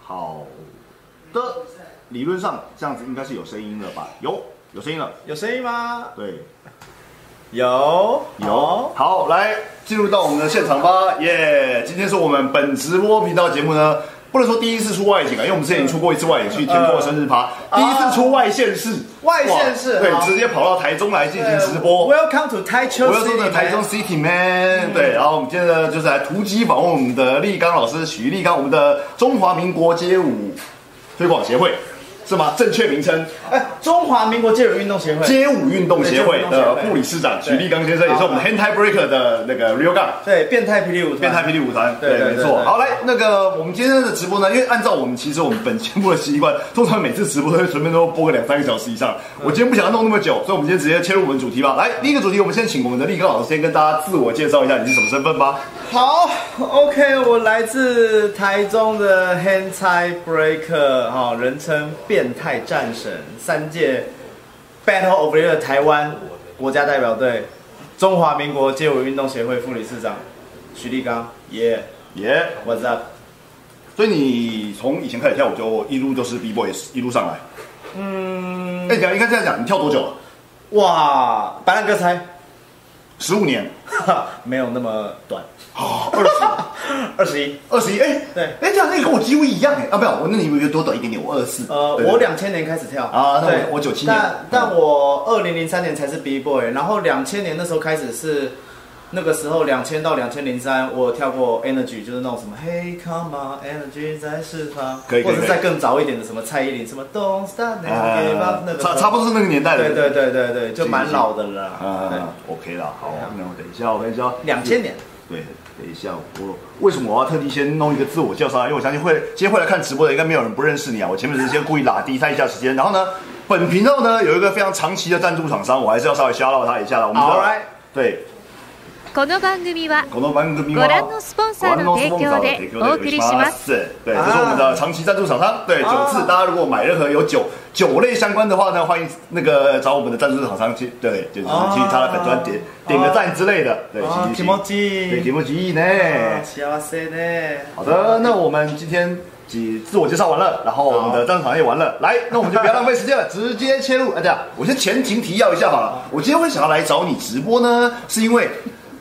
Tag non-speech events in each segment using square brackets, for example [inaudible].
好的，理论上这样子应该是有声音了吧？有，有声音了。有声音吗？对，有有。好，来进入到我们的现场吧，耶！今天是我们本直播频道节目呢，不能说第一次出外景啊，因为我们之前已经出过一次外景，去天宫的生日趴，第一次出外县市，外县市对，直接跑到台中来进行直播。Welcome to 台中我要说的台中 City Man，对，然后我们接着就是来突击访问我们的立刚老师许立刚，我们的中华民国街舞推广协会是吗？正确名称哎，中华民国街舞运动协会。街舞运动协会的副理事长许立刚先生，也是我们 Hand Tie Breaker 的那个 Real Gun。对，变态霹雳舞团。变态霹雳舞团，对对没错。好，来，那个我们今天的直播呢，因为按照我们其实我们本节目的习惯，通常每次直播都会随便都播个两三个小时以上。我今天不想要弄那么久，所以我们今天直接切入我们主题吧。来，第一个主题，我们先请我们的立刚老师先跟大家自我介绍一下，你是什么身份吧？好，OK，我来自台中的 Hand Tie Breaker，哈、人称变态战神，三届 Battle of the 台湾国家代表队，中华民国街舞运动协会副理事长徐立刚，耶、耶、yeah,，What's up？所以你从以前开始跳舞就一路就是 B boys 一路上来。嗯，哎、讲应该这样讲，你跳多久了？哇，白兰哥猜，十五年，哈，没有那么短，哦，二十，[laughs] 二十一。二十一，哎，对。哎，这样那你跟我几乎一样哎，啊，不要，我那你比我多短一点点，我二十四，呃，对对我两千年开始跳。啊那我对。我九七年。但嗯。但我二零零三年才是 B boy，然后两千年那时候开始是那个时候两千到两千零三，我有跳过 Energy，就是那种什么 Hey come on Energy 在释放，可以可以或者是再更早一点的什么蔡依林什么 Don't stop give up 那个差差不多是那个年代的，对对对对对，就蛮老的了啦。啊，OK 了，好，那我等一下，我等一下，两千年，对，等一下，我为什么我要特地先弄一个自我介绍？因为我相信会今天会来看直播的，应该没有人不认识你啊。我前面只是先故意拉低他一下时间，然后呢，本频道呢有一个非常长期的赞助厂商，我还是要稍微 shout out 他一下的。我们的 Alright 对，この番組はこの番組ごは覧のスポンサーの提供でお送りします。对，这是我们的长期赞助厂商。对，九次，大家如果买任何有酒酒类相关的话呢，欢迎那个找我们的赞助厂商去，对，就是去他的粉专点点个赞之类的。对，いい对，幸せね。好的，那我们今天几自我介绍完了，然后我们的赞助厂也完了，来，那我们就不要浪费时间了，直接切入。哎，这样，我先前情提要一下好了。我今天会想要来找你直播呢，是因为。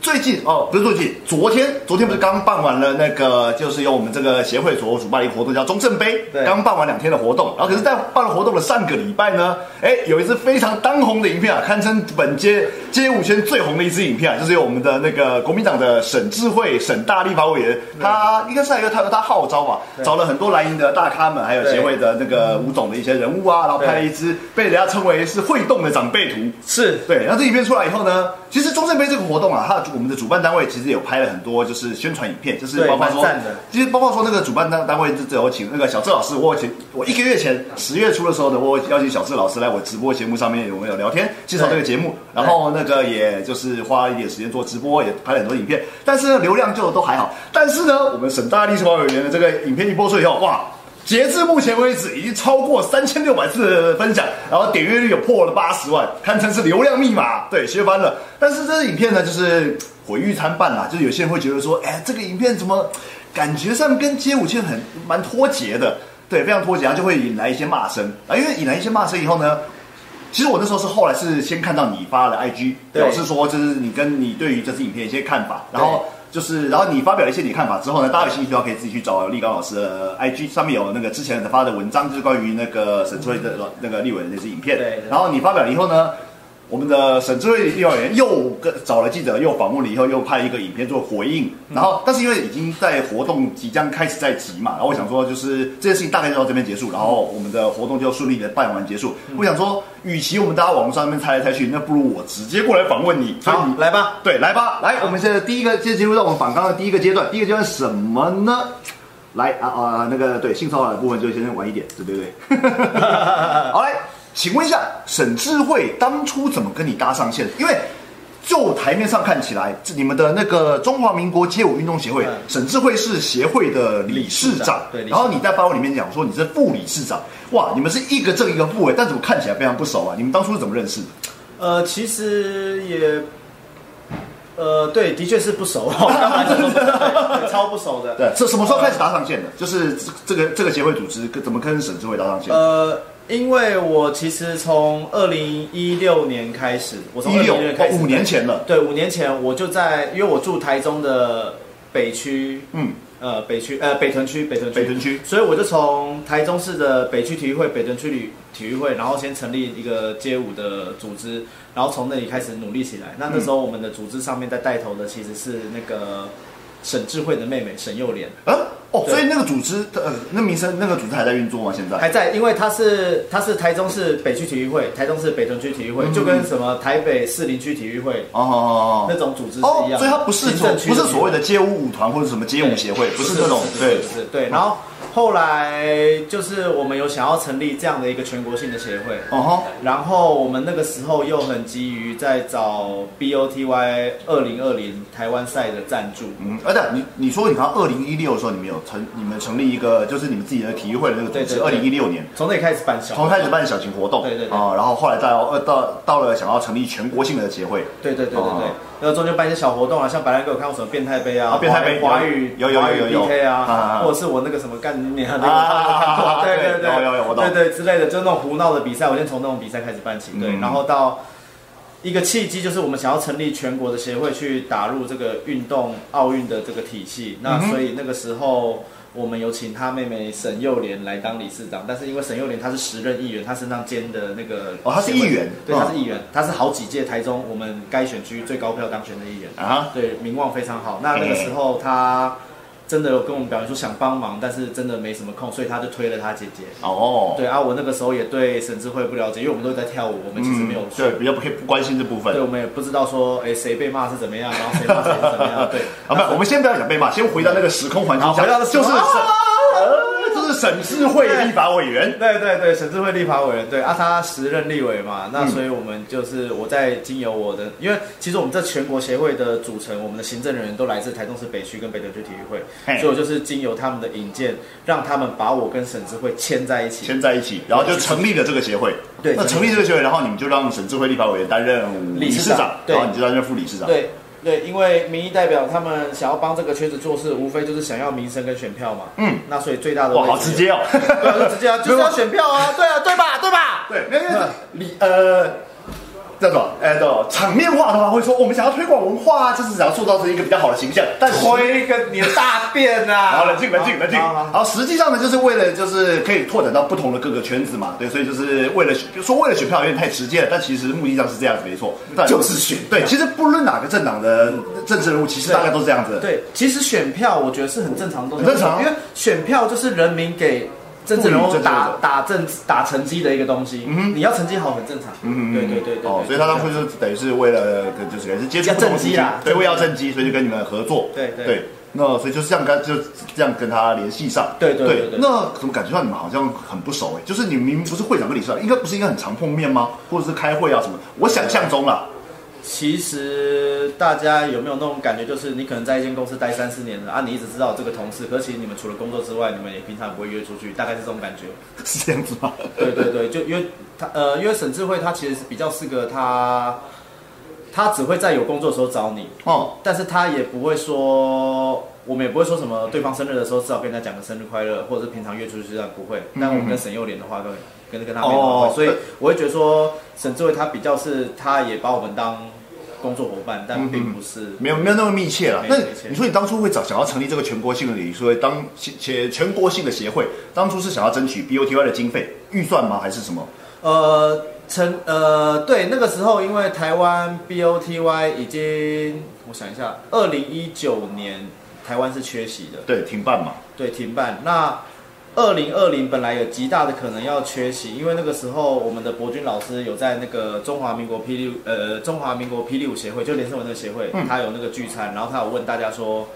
最近哦，不是最近，昨天昨天不是刚办完了那个，就是由我们这个协会所主办的一个活动，叫中正杯，对。刚办完两天的活动。然后可是，在办了活动的上个礼拜呢，哎，有一支非常当红的影片啊，堪称本街街舞圈最红的一支影片啊，就是由我们的那个国民党的沈智慧沈大立法委员，他应该是一个他他号召吧，找了很多蓝营的大咖们，还有协会的那个吴总的一些人物啊，然后拍了一支被人家称为是会动的长辈图。是。对，然后这影片出来以后呢，其实中正杯这个活动啊，它我们的主办单位其实有拍了很多就是宣传影片，就是包括说其实包括说那个主办单单位是有请那个小智老师，我有请我一个月前十月初的时候呢，我邀请小智老师来我直播节目上面，我们有聊天？介绍这个节目，然后那个也就是花了一点时间做直播，也拍了很多影片，但是呢流量就都还好，但是呢，我们省大力士委员的这个影片一播出以后，哇！截至目前为止，已经超过三千六百次的分享，然后点阅率有破了八十万，堪称是流量密码，对，削翻了。但是这个影片呢，就是毁誉参半啦，就是有些人会觉得说，哎，这个影片怎么感觉上跟街舞圈很蛮脱节的，对，非常脱节，然后就会引来一些骂声啊。因为引来一些骂声以后呢，其实我那时候是后来是先看到你发了 IG，表示说就是你跟你对于这支影片一些看法，然后。就是，然后你发表了一些你看法之后呢，大家有兴趣的话可以自己去找立刚老师的 IG，上面有那个之前的发的文章，就是关于那个沈智慧的那个立委的那支影片。对对然后你发表了以后呢，我们的沈智慧立委员又跟找了记者，又访问了以后，又拍一个影片做回应。然后，但是因为已经在活动即将开始在即嘛，然后我想说，就是这件事情大概就到这边结束，然后我们的活动就顺利的办完结束。我想说，与其我们大家网络上那边猜来猜去，那不如我直接过来访问你。所以你好，来吧。对，来吧，来，我们现在第一个，先进入到我们访纲的第一个阶段。第一个阶段是什么呢？来啊啊，那个对性骚扰的部分就先晚一点，对对对。[laughs] 好来，请问一下，沈智慧当初怎么跟你搭上线？因为就台面上看起来，这你们的那个中华民国街舞运动协会，嗯沈智慧是协会的理事长事长，对然后你在发文里面讲说你是副理事长，哇，你们是一个正一个副哎，但怎么看起来非常不熟啊？你们当初是怎么认识的？呃，其实也，呃，对，的确是不熟。超不熟的。对，这什么时候开始搭上线的？就是这这个这个协会组织跟怎么跟沈智慧搭上线？呃，因为我其实从二零一六年开始，我从一六2016年开始，哦五年前了。对，五年前我就在，因为我住台中的北区，嗯，呃，北区，呃，北屯区，北屯区，北屯区所以我就从台中市的北区体育会、北屯区体体育会，然后先成立一个街舞的组织，然后从那里开始努力起来。那那时候我们的组织上面在带头的其实是那个沈智慧的妹妹沈幼莲。啊，哦，所以那个组织呃，那名声那个组织还在运作吗？现在？还在，因为它是它是台中市北区体育会，台中市北屯区体育会，嗯就跟什么台北市林区体育会哦哦哦那种组织一样哦。所以它不是不是所谓的的街舞舞团或者什么街舞协会，不是这种对是是对。然后后来就是我们有想要成立这样的一个全国性的协会，哦吼，然后我们那个时候又很急于在找 BOTY 二零二零台湾赛的赞助。嗯，而且你你说你看二零一六的时候，你们有成你们成立一个就是你们自己的体育会的那个组织，二对对。对零一六年。从那里开始办小从开始办小型活动，对对对。啊，然后后来到呃到到了想要成立全国性的协会，对对对对哦对，然后中间办一些小活动啊，像白兰给我看过什么变态杯啊，啊变态杯华语有有有华语有有 PK 啊啊，或者是我那个什么干对对对，有有有我懂对对之类的，就那种胡闹的比赛，我先从那种比赛开始办起，对，嗯然后到。一个契机就是我们想要成立全国的协会，去打入这个运动奥运的这个体系。那所以那个时候，我们有请他妹妹沈幼莲来当理事长，但是因为沈幼莲她是时任议员，她身上兼的那个哦她是议员对，嗯她是议员，她是好几届台中我们该选区最高票当选的议员，啊，对，名望非常好。那那个时候她真的有跟我们表明说想帮忙，但是真的没什么空，所以他就推了他姐姐。哦，对啊，我那个时候也对沈智慧不了解，因为我们都在跳舞，我们其实没有嗯对，比较不不关心这部分对，分。我们也不知道说，哎，谁被骂是怎么样，然后谁骂谁是怎么样，对。[laughs] 啊，不，我们先不要讲被骂，先回到那个时空环境下，回到就是啊省，呃就是省智慧立法委员。对对对，省智慧立法委员，对啊，他时任立委嘛，那嗯所以我们就是我在经由我的，因为其实我们这全国协会的组成，我们的行政人员都来自台中市北区跟北屯区体育会，嘿所以我就是经由他们的引荐，让他们把我跟省智慧牵在一起。牵在一起，然后就成立了这个协会。对那成立这个协会，然后你们就让省智慧立法委员担任理事长理事长，对然后你就担任副理事长。对对，因为民意代表他们想要帮这个圈子做事，无非就是想要民生跟选票嘛。嗯，那所以最大的哇，好直接哦。对啊，就直接啊，就是要选票啊，[laughs] 对啊，对吧？对吧？对，没有因为理呃。叫做哎，叫场面化的话，会说我们想要推广文化啊，就是想要塑造成一个比较好的形象。但是推个你的大便啊！[laughs] 好，冷静，冷静，冷静。好实际上呢，就是为了就是可以拓展到不同的各个圈子嘛，对，所以就是为了说为了选票有点太直接了，但其实目的上是这样子，没错，但就是选对，其实不论哪个政党的政治人物，其实大概都是这样子的。对，其实选票我觉得是很正常的东西，很正常啊因为选票就是人民给政治人物打打政打成绩的一个东西。嗯哼你要成绩好很正常。嗯对对对对。哦，所以他当初就是等于是为了就是也是接触政绩啦族群对，为了要政绩，所以就跟你们合作。对对对，那所以就是这样跟就这样跟他联系上。对对对对那怎么感觉到你们好像很不熟哎？就是你们明明不是会长跟理事长，应该不是应该很常碰面吗？或者是开会啊什么？我想象中啦。其实大家有没有那种感觉，就是你可能在一间公司待三四年了啊，你一直知道这个同事，可是其实你们除了工作之外，你们也平常不会约出去，大概是这种感觉。是这样子吗？对对对，就因为他呃，因为沈智慧他其实是比较是个他，他只会在有工作的时候找你，哦，但是他也不会说，我们也不会说什么对方生日的时候至少跟人家讲个生日快乐，或者是平常约出去这样不会。但我们跟沈幼莲的话，跟跟跟他没有关哦系，所以我会觉得说沈志伟他比较是，他也把我们当工作伙伴，但并不是。没有没有那么密切了。那你说你当初会找想要成立这个全国性的理说当且全国性的协会，当初是想要争取 BOTY 的经费预算吗？还是什么？呃，成呃，对，那个时候因为台湾 BOTY 已经，我想一下，二零一九年台湾是缺席的，对，停办嘛。对，停办。那二零二零本来有极大的可能要缺席，因为那个时候我们的博君老师有在那个中华民国霹雳呃中华民国霹雳舞协会，就连胜文那个协会，嗯他有那个聚餐，然后他有问大家说。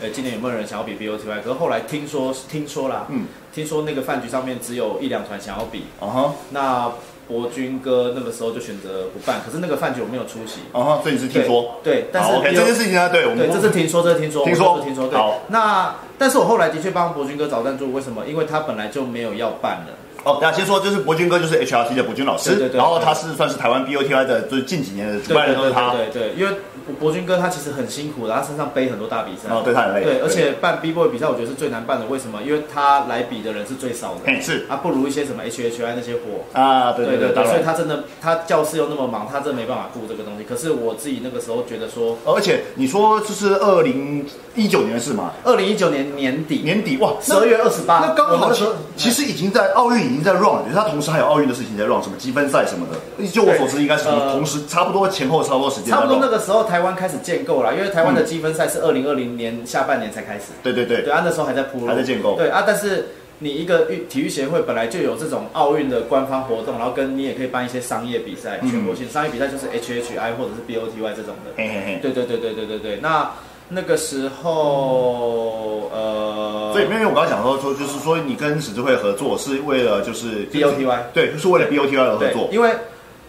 呃，今年有没有人想要比 BOTY？可是后来听说，听说啦，嗯，听说那个饭局上面只有一两团想要比，啊哈，那博君哥那个时候就选择不办，可是那个饭局我没有出席。哦，所以你是听说？对，对但是，OK，有这件事情呢，对我们对，这是听说，这是听说，听说是听说。对好，那但是我后来的确帮博君哥找赞助，为什么？因为他本来就没有要办了，哦，大家先说，就是博君哥，就是 HRT 的博君老师，对对对然后他是算是台湾 BOTI 的，就是近几年的主办人都是他，对对，因为博君哥他其实很辛苦的，他身上背很多大比赛。哦，对他很累，对，而且办 B boy 比赛，我觉得是最难办的。为什么？因为他来比的人是最少的，嘿是啊，不如一些什么 HHI 那些货。啊，对对对，对对，所以他真的，他教室又那么忙，他真的没办法顾这个东西。可是我自己那个时候觉得说，而且你说就是二零一九年的事嘛，二零一九年年底，年底哇，十二月二十八，那刚好其实已经在奥运已经在 run，了，就是他同时还有奥运的事情在 run，什么积分赛什么的。就我所知，应该是呃同时差不多前后差不多时间差不多。那个时候台湾开始建构了，因为台湾的积分赛是二零二零年下半年才开始。对对对对，啊，那时候还在铺路，还在建构对啊，但是你一个运体育协会本来就有这种奥运的官方活动，然后跟你也可以办一些商业比赛，嗯全国性商业比赛就是 HHI 或者是 BOTY 这种的。嘿嘿嘿。对对对对对对对，那那个时候呃，所以，因为我刚刚讲说，说就是说，你跟史智慧合作是为了就是 BOTY 对，就是为了 BOTY 而合作，。因为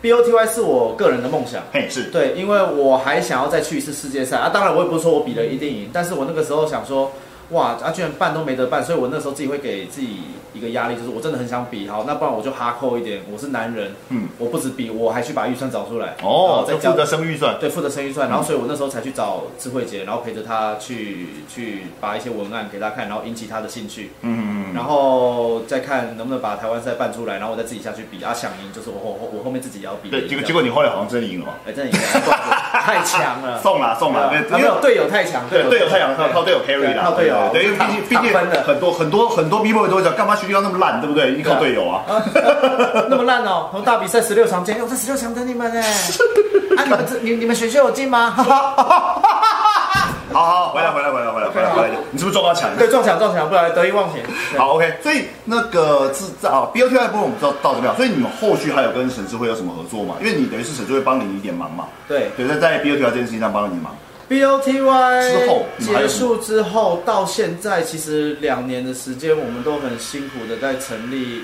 BOTY 是我个人的梦想。嘿，是，对，因为我还想要再去一次世界赛啊！当然，我也不是说我比了一定赢，但是我那个时候想说，哇，啊，居然办都没得办，所以我那时候自己会给自己一个压力，就是我真的很想比，好，那不然我就哈扣一点，我是男人，嗯，我不止比，我还去把预算找出来，哦，再负责生预算，对，负责生预算，然后所以我那时候才去找智慧姐，然后陪着她去去把一些文案给她看，然后引起她的兴趣，嗯嗯嗯，然后再看能不能把台湾赛办出来，然后我再自己下去比，啊，想赢就是我后我后面自己也要比，对，结果结果你后来好像真的赢了，哎，真的赢了，太强了。送了送了，因为，队友太强，对队友太强靠靠队友 carry 了，靠队友，对，因为毕竟毕竟很多很多很多 B boy 都会讲，干嘛学校那么烂，对不对？一定靠队友啊。啊，[laughs] 那么烂哦！从大比赛十六强进，我在十六强等你们呢。啊，你们这你你们选秀有进吗？哈 [laughs] 哈好好，回来回来回来回来回来回来，你是不是撞到墙？对，撞墙撞墙，不然得意忘形。好，OK，所以那个制造，BOTY 部分我们知道到这边，所以你们后续还有跟沈志慧有什么合作吗？因为你等于是沈志慧帮你一点忙嘛，对对，在在 BOTY 这件事情上帮了你忙。，BOTY 之后结束之后到现在，其实两年的时间，我们都很辛苦的在成立，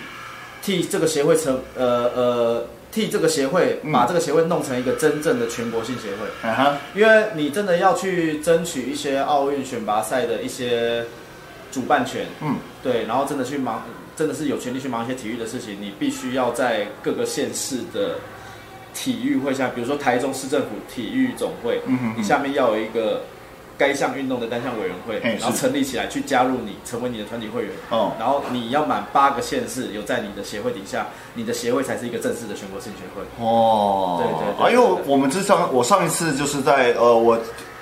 替这个协会成呃呃替这个协会嗯。把这个协会弄成一个真正的全国性协会。嗯哼，因为你真的要去争取一些奥运选拔赛的一些主办权，嗯，对，然后真的去忙，真的是有权利去忙一些体育的事情，你必须要在各个县市的体育会下，比如说台中市政府体育总会，嗯哼哼。你下面要有一个该项运动的单项委员会，然后成立起来去加入你，成为你的团体会员。哦，然后你要满八个县市有在你的协会底下，你的协会才是一个正式的全国性协会。哦，对对对啊，因为我们之上，我上一次就是在呃，我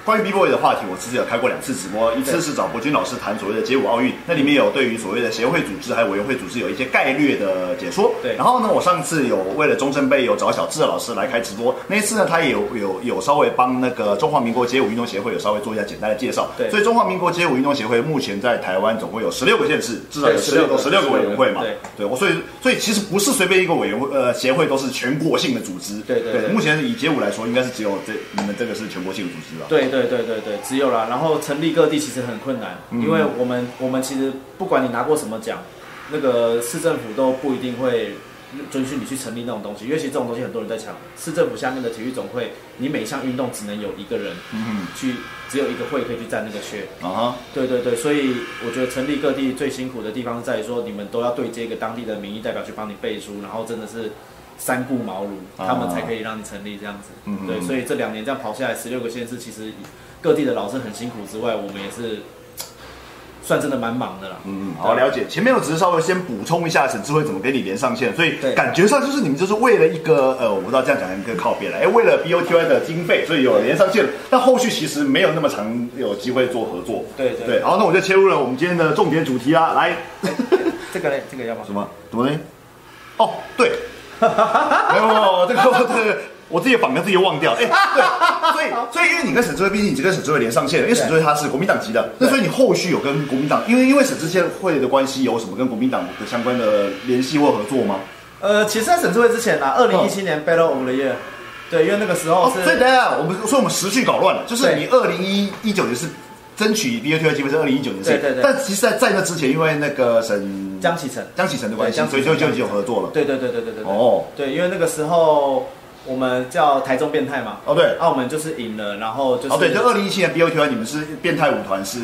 关于 B boy 的话题，我之前有开过两次直播，一次是找博君老师谈所谓的街舞奥运，那里面有对于所谓的协会组织还有委员会组织有一些概略的解说。对然后呢，我上次有为了中正杯有找小智老师来开直播，那一次呢，他也有有有稍微帮那个中华民国街舞运动协会有稍微做一下简单的介绍。对所以中华民国街舞运动协会目前在台湾总共有十六个县市，至少有十六个16十六个委员会嘛。对对，我所以所以其实不是随便一个委员会呃协会都是全国性的组织。对对对目前以街舞来说，应该是只有这你们这个是全国性的组织吧？对对对对对，只有啦。然后成立各地其实很困难，因为我们我们其实不管你拿过什么奖，那个市政府都不一定会准许你去成立那种东西，因为其实这种东西很多人在抢。市政府下面的体育总会，你每一项运动只能有一个人去，只有一个会可以去占那个缺。啊哈，对对对，所以我觉得成立各地最辛苦的地方在于说，你们都要对接一个当地的民意代表去帮你背书，然后真的是三顾茅庐，啊他们才可以让你成立这样子。嗯嗯对，所以这两年这样跑下来，十六个县市，其实各地的老师很辛苦之外，我们也是 [tsk] 算真的蛮忙的啦。嗯，好了解。前面我只是稍微先补充一下沈智慧怎么跟你连上线，所以对感觉上就是你们就是为了一个呃，我不知道这样讲一个靠边了，哎，为了 BOTY 的经费，所以有连上线，但后续其实没有那么长有机会做合作。对对对，好，那我就切入了我们今天的重点主题啦，来，这个嘞，这个要吗？什么？怎么嘞？哦，对，没 [laughs] 有没有，这个这个我自己反正自己忘掉。哎，对，所以 [laughs] 所以因为你跟沈智慧，毕竟你跟沈智慧连上线了，因为沈智慧他是国民党籍的，那所以你后续有跟国民党，因为因为沈智慧的关系，有什么跟国民党的相关的联系或合作吗？呃，其实，在沈智慧之前呢，二零一七年 Battle of the Year，对，因为那个时候哦，是、所以等下我们所以我们时序搞乱了，就是你二零一一九年是争取 BOT 的机会是二零一九年。对对对。但其实在在那之前，因为那个沈江启程。江启程的关系，所以就就已经有合作了。对对对对对对对。哦，对，因为那个时候我们叫台中变态嘛，哦对，啊我们就是赢了，然后就是哦对，就二零一七年 BOTY 你们是变态舞团是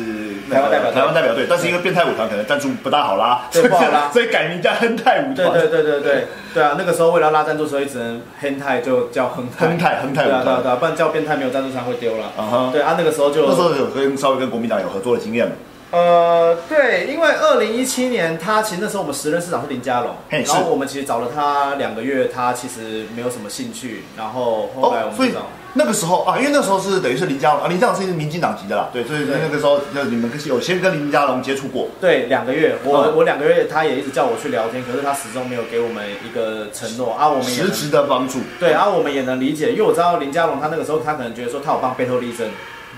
那个台湾代表台湾代表队，但是因为变态舞团可能赞助不大好啦，对不好啦所以改名叫 [laughs] 亨泰舞团。对对对对对对啊，那个时候为了要拉赞助，所以只能亨泰就叫亨泰，亨泰亨泰舞团对啊，不然叫变态没有赞助商会丢了。啊哈，对啊，那个时候就那时候有跟稍微跟国民党有合作的经验嘛？呃，对，因为二零一七年他其实那时候我们时任市长是林佳龙，然后我们其实找了他两个月，他其实没有什么兴趣，然后后来我哦，所以。那个时候啊，因为那时候是等于是林佳龙啊，林佳龙是民进党籍的啦，对，所以那个时候就你们有先跟林佳龙接触过，对，两个月，我、嗯我两个月，他也一直叫我去聊天，可是他始终没有给我们一个承诺啊，我们也能实质的帮助。对啊，我们也能理解，因为我知道林佳龙他那个时候他可能觉得说他有帮贝托利争，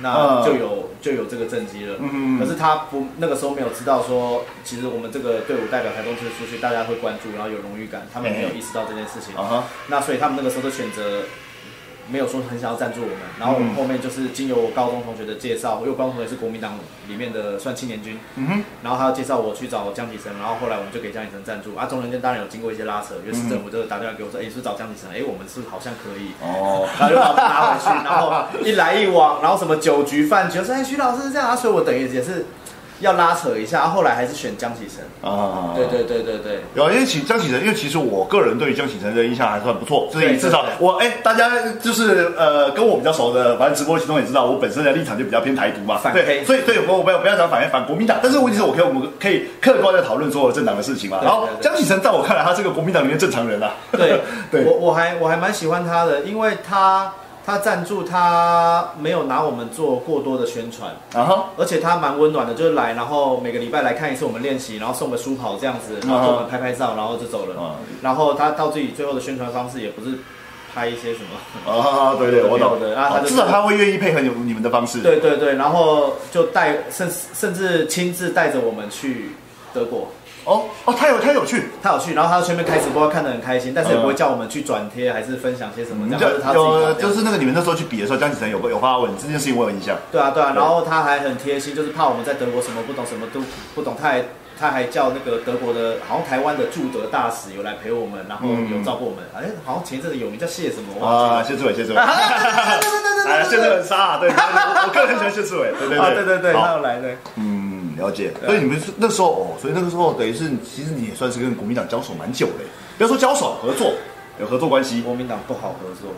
那嗯就有、就有这个政绩了。嗯可是他不那个时候没有知道说，其实我们这个队伍代表台中市出去，大家会关注，然后有荣誉感，他们没有意识到这件事情。那所以他们那个时候就选择没有说很想要赞助我们，然后我们嗯后面就是经由我高中同学的介绍，因为我高中同学是国民党里面的算青年军，嗯哼，然后他要介绍我去找江启臣，然后后来我们就给江启臣赞助啊。中人间当然有经过一些拉扯，因为市政府就打电话给我说，哎、你是是找江启臣？哎，我们是是好像可以。哦，然后就把我们拿回去，然后一来一往，然后什么酒局饭局，说哎徐老师是这样啊，所以我等于也是要拉扯一下，啊后来还是选江启臣。啊，对对对对对，有，因为其江启臣，因为其实我个人对于江启臣的印象还算不错，所以至少对对。我哎，大家就是呃跟我比较熟的，反正直播其中也知道，我本身的立场就比较偏台独嘛，对，反黑。所以所以我不要不要讲反反国民党，但是问题是我可以我们可以客观的讨论所有政党的事情嘛。然后对对。对江启臣在我看来，他是个国民党里面正常人啊，对 [laughs] 对。我我还我还蛮喜欢他的，因为他他赞助他没有拿我们做过多的宣传，啊哈，而且他蛮温暖的，就是来，然后每个礼拜来看一次我们练习，然后送个书跑这样子，然后给我们拍拍照，然后就走了。嗯然后他到自己最后的宣传方式也不是拍一些什么，[laughs] 啊，对对，我懂。的啊他就是至少他会愿意配合你你们的方式，对对对，然后就带甚甚至亲自带着我们去德国。哦哦，他有他有去。他有去，然后他在前面开直播，看得很开心，但是也不会叫我们去转贴，还是分享些什么这样，就是他就是那个你们那时候去比的时候，江启成有有发文，这件事情我有印象。对啊，对啊，然后他还很贴心，就是怕我们在德国什么不懂，什么都不懂，他还他还叫那个德国的，好像台湾的驻德大使有来陪我们，然后有照顾我们。哎，好像前一阵子有名叫谢什么。啊，谢志伟，谢志伟，哎，谢志伟很杀啊，对，我我个人很喜欢谢志伟，对对啊，对对对，他好有来对。嗯，了解。所以你们是那时候哦，所以那个时候等于是，其实你也算是跟国民党交手蛮久的，不要说交手，合作有合作关系。国民党不好合作，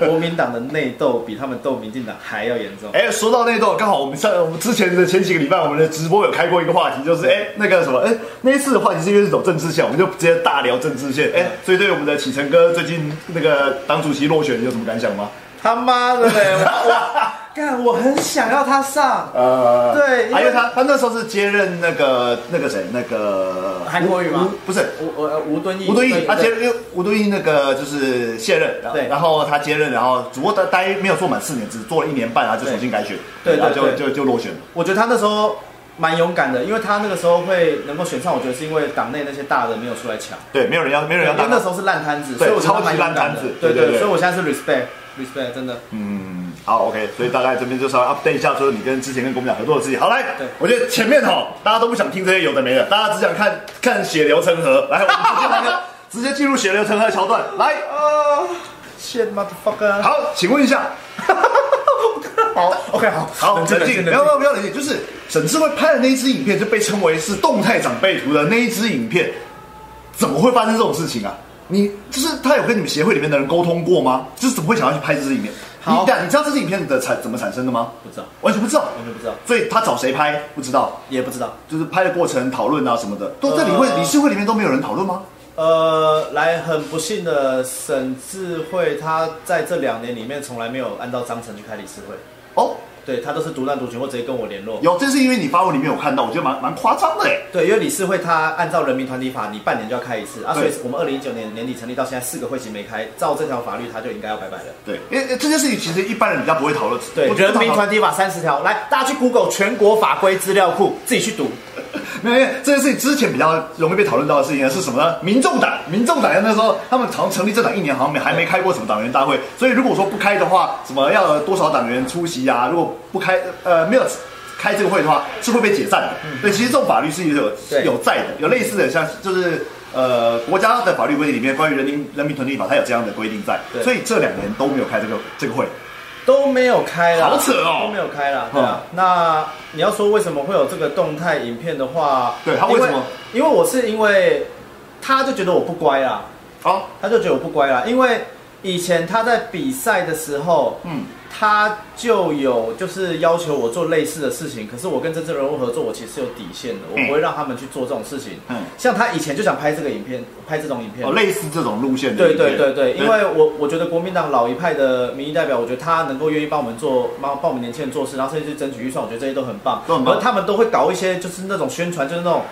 [laughs] 国民党的内斗比他们斗民进党还要严重。哎，说到内斗，刚好我们上我们之前的前几个礼拜，我们的直播有开过一个话题，就是哎那个什么，哎那一次的话题是因为是走政治线，我们就直接大聊政治线。哎，所以对我们的启程哥最近那个党主席落选，你有什么感想吗？他妈的嘞！[laughs] 我我干，我很想要他上。呃，对因为他他那时候是接任那个那个谁那个韩国瑜吗？不是吴呃吴敦义，吴敦义，他接对任，吴敦义那个就是卸任，对然后他接任，然后只不过他待没有做满四年，只做了一年半，然后就重新改选，对然后就就就落选了。我觉得他那时候蛮勇敢的，因为他那个时候会能够选上，我觉得是因为党内那些大的没有出来抢。对，没有人要，没有人要当因为那时候是烂摊子，对所以我超级烂摊子对对所以我现在是 respect respect，真的。嗯，好，OK，所以大概这边就稍微 update 一下，说你跟之前跟国民党合作的事情。好，来对，我觉得前面哈，大家都不想听这些有的没的，大家只想看 [laughs] 看血流成河。来，我们直接那个直接进入血流成河的桥段。来，啊，shit motherfucker！好，请问一下，[laughs] 好，OK，好，好，冷静，不要不要不要冷静，就是沈志慧拍的那一支影片，就被称为是动态长辈图的那一支影片，怎么会发生这种事情啊？你就是他有跟你们协会里面的人沟通过吗？就是怎么会想要去拍这支影片？你好你知道这支影片的产怎么产生的吗？不知道，完全不知道，完全不知道，所以他找谁拍不知道，也不知道。就是拍的过程讨论啊什么的，都在理会呃理事会里面都没有人讨论吗？呃，来，很不幸的，沈智慧他在这两年里面从来没有按照章程去开理事会，哦，对他都是独断独行或直接跟我联络。有，这是因为你发文里面有看到，我觉得蛮蛮夸张的哎。对，因为理事会他按照人民团体法，你半年就要开一次啊，所以我们二零一九年年底成立到现在四个会期没开，照这条法律他就应该要拜拜了。对，因为这件事情其实一般人比较不会讨论。对，人民团体法三十条，来大家去 Google 全国法规资料库自己去读。[laughs] 没有，因为这件事情之前比较容易被讨论到的事情呢是什么呢？民众党，民众党那时候他们好像成立政党一年，好像没还没开过什么党员大会，所以如果说不开的话，什么要多少党员出席啊？如果不开，呃，没有开这个会的话，是会被解散的。对，其实这种法律是有有在的，有类似的，像就是呃国家的法律规定里面关于人民人民团体法，它有这样的规定在，对。所以这两年都没有开这个这个会。都没有开了，好扯哦。都没有开了，对啊。那你要说为什么会有这个动态影片的话，对他为什么？因为我是因为他就觉得我不乖啦，好，他就觉得我不乖啦，因为以前他在比赛的时候，嗯，他就有就是要求我做类似的事情，可是我跟真正人物合作，我其实是有底线的，我不会让他们去做这种事情。嗯像他以前就想拍这个影片，拍这种影片哦，，类似这种路线的对。对对对，因为我我觉得国民党老一派的民意代表，我觉得他能够愿意帮我们做，帮帮我们年轻人做事，然后甚至是争取预算，我觉得这些都很棒。都很棒而他们都会搞一些就是那种宣传，就是那种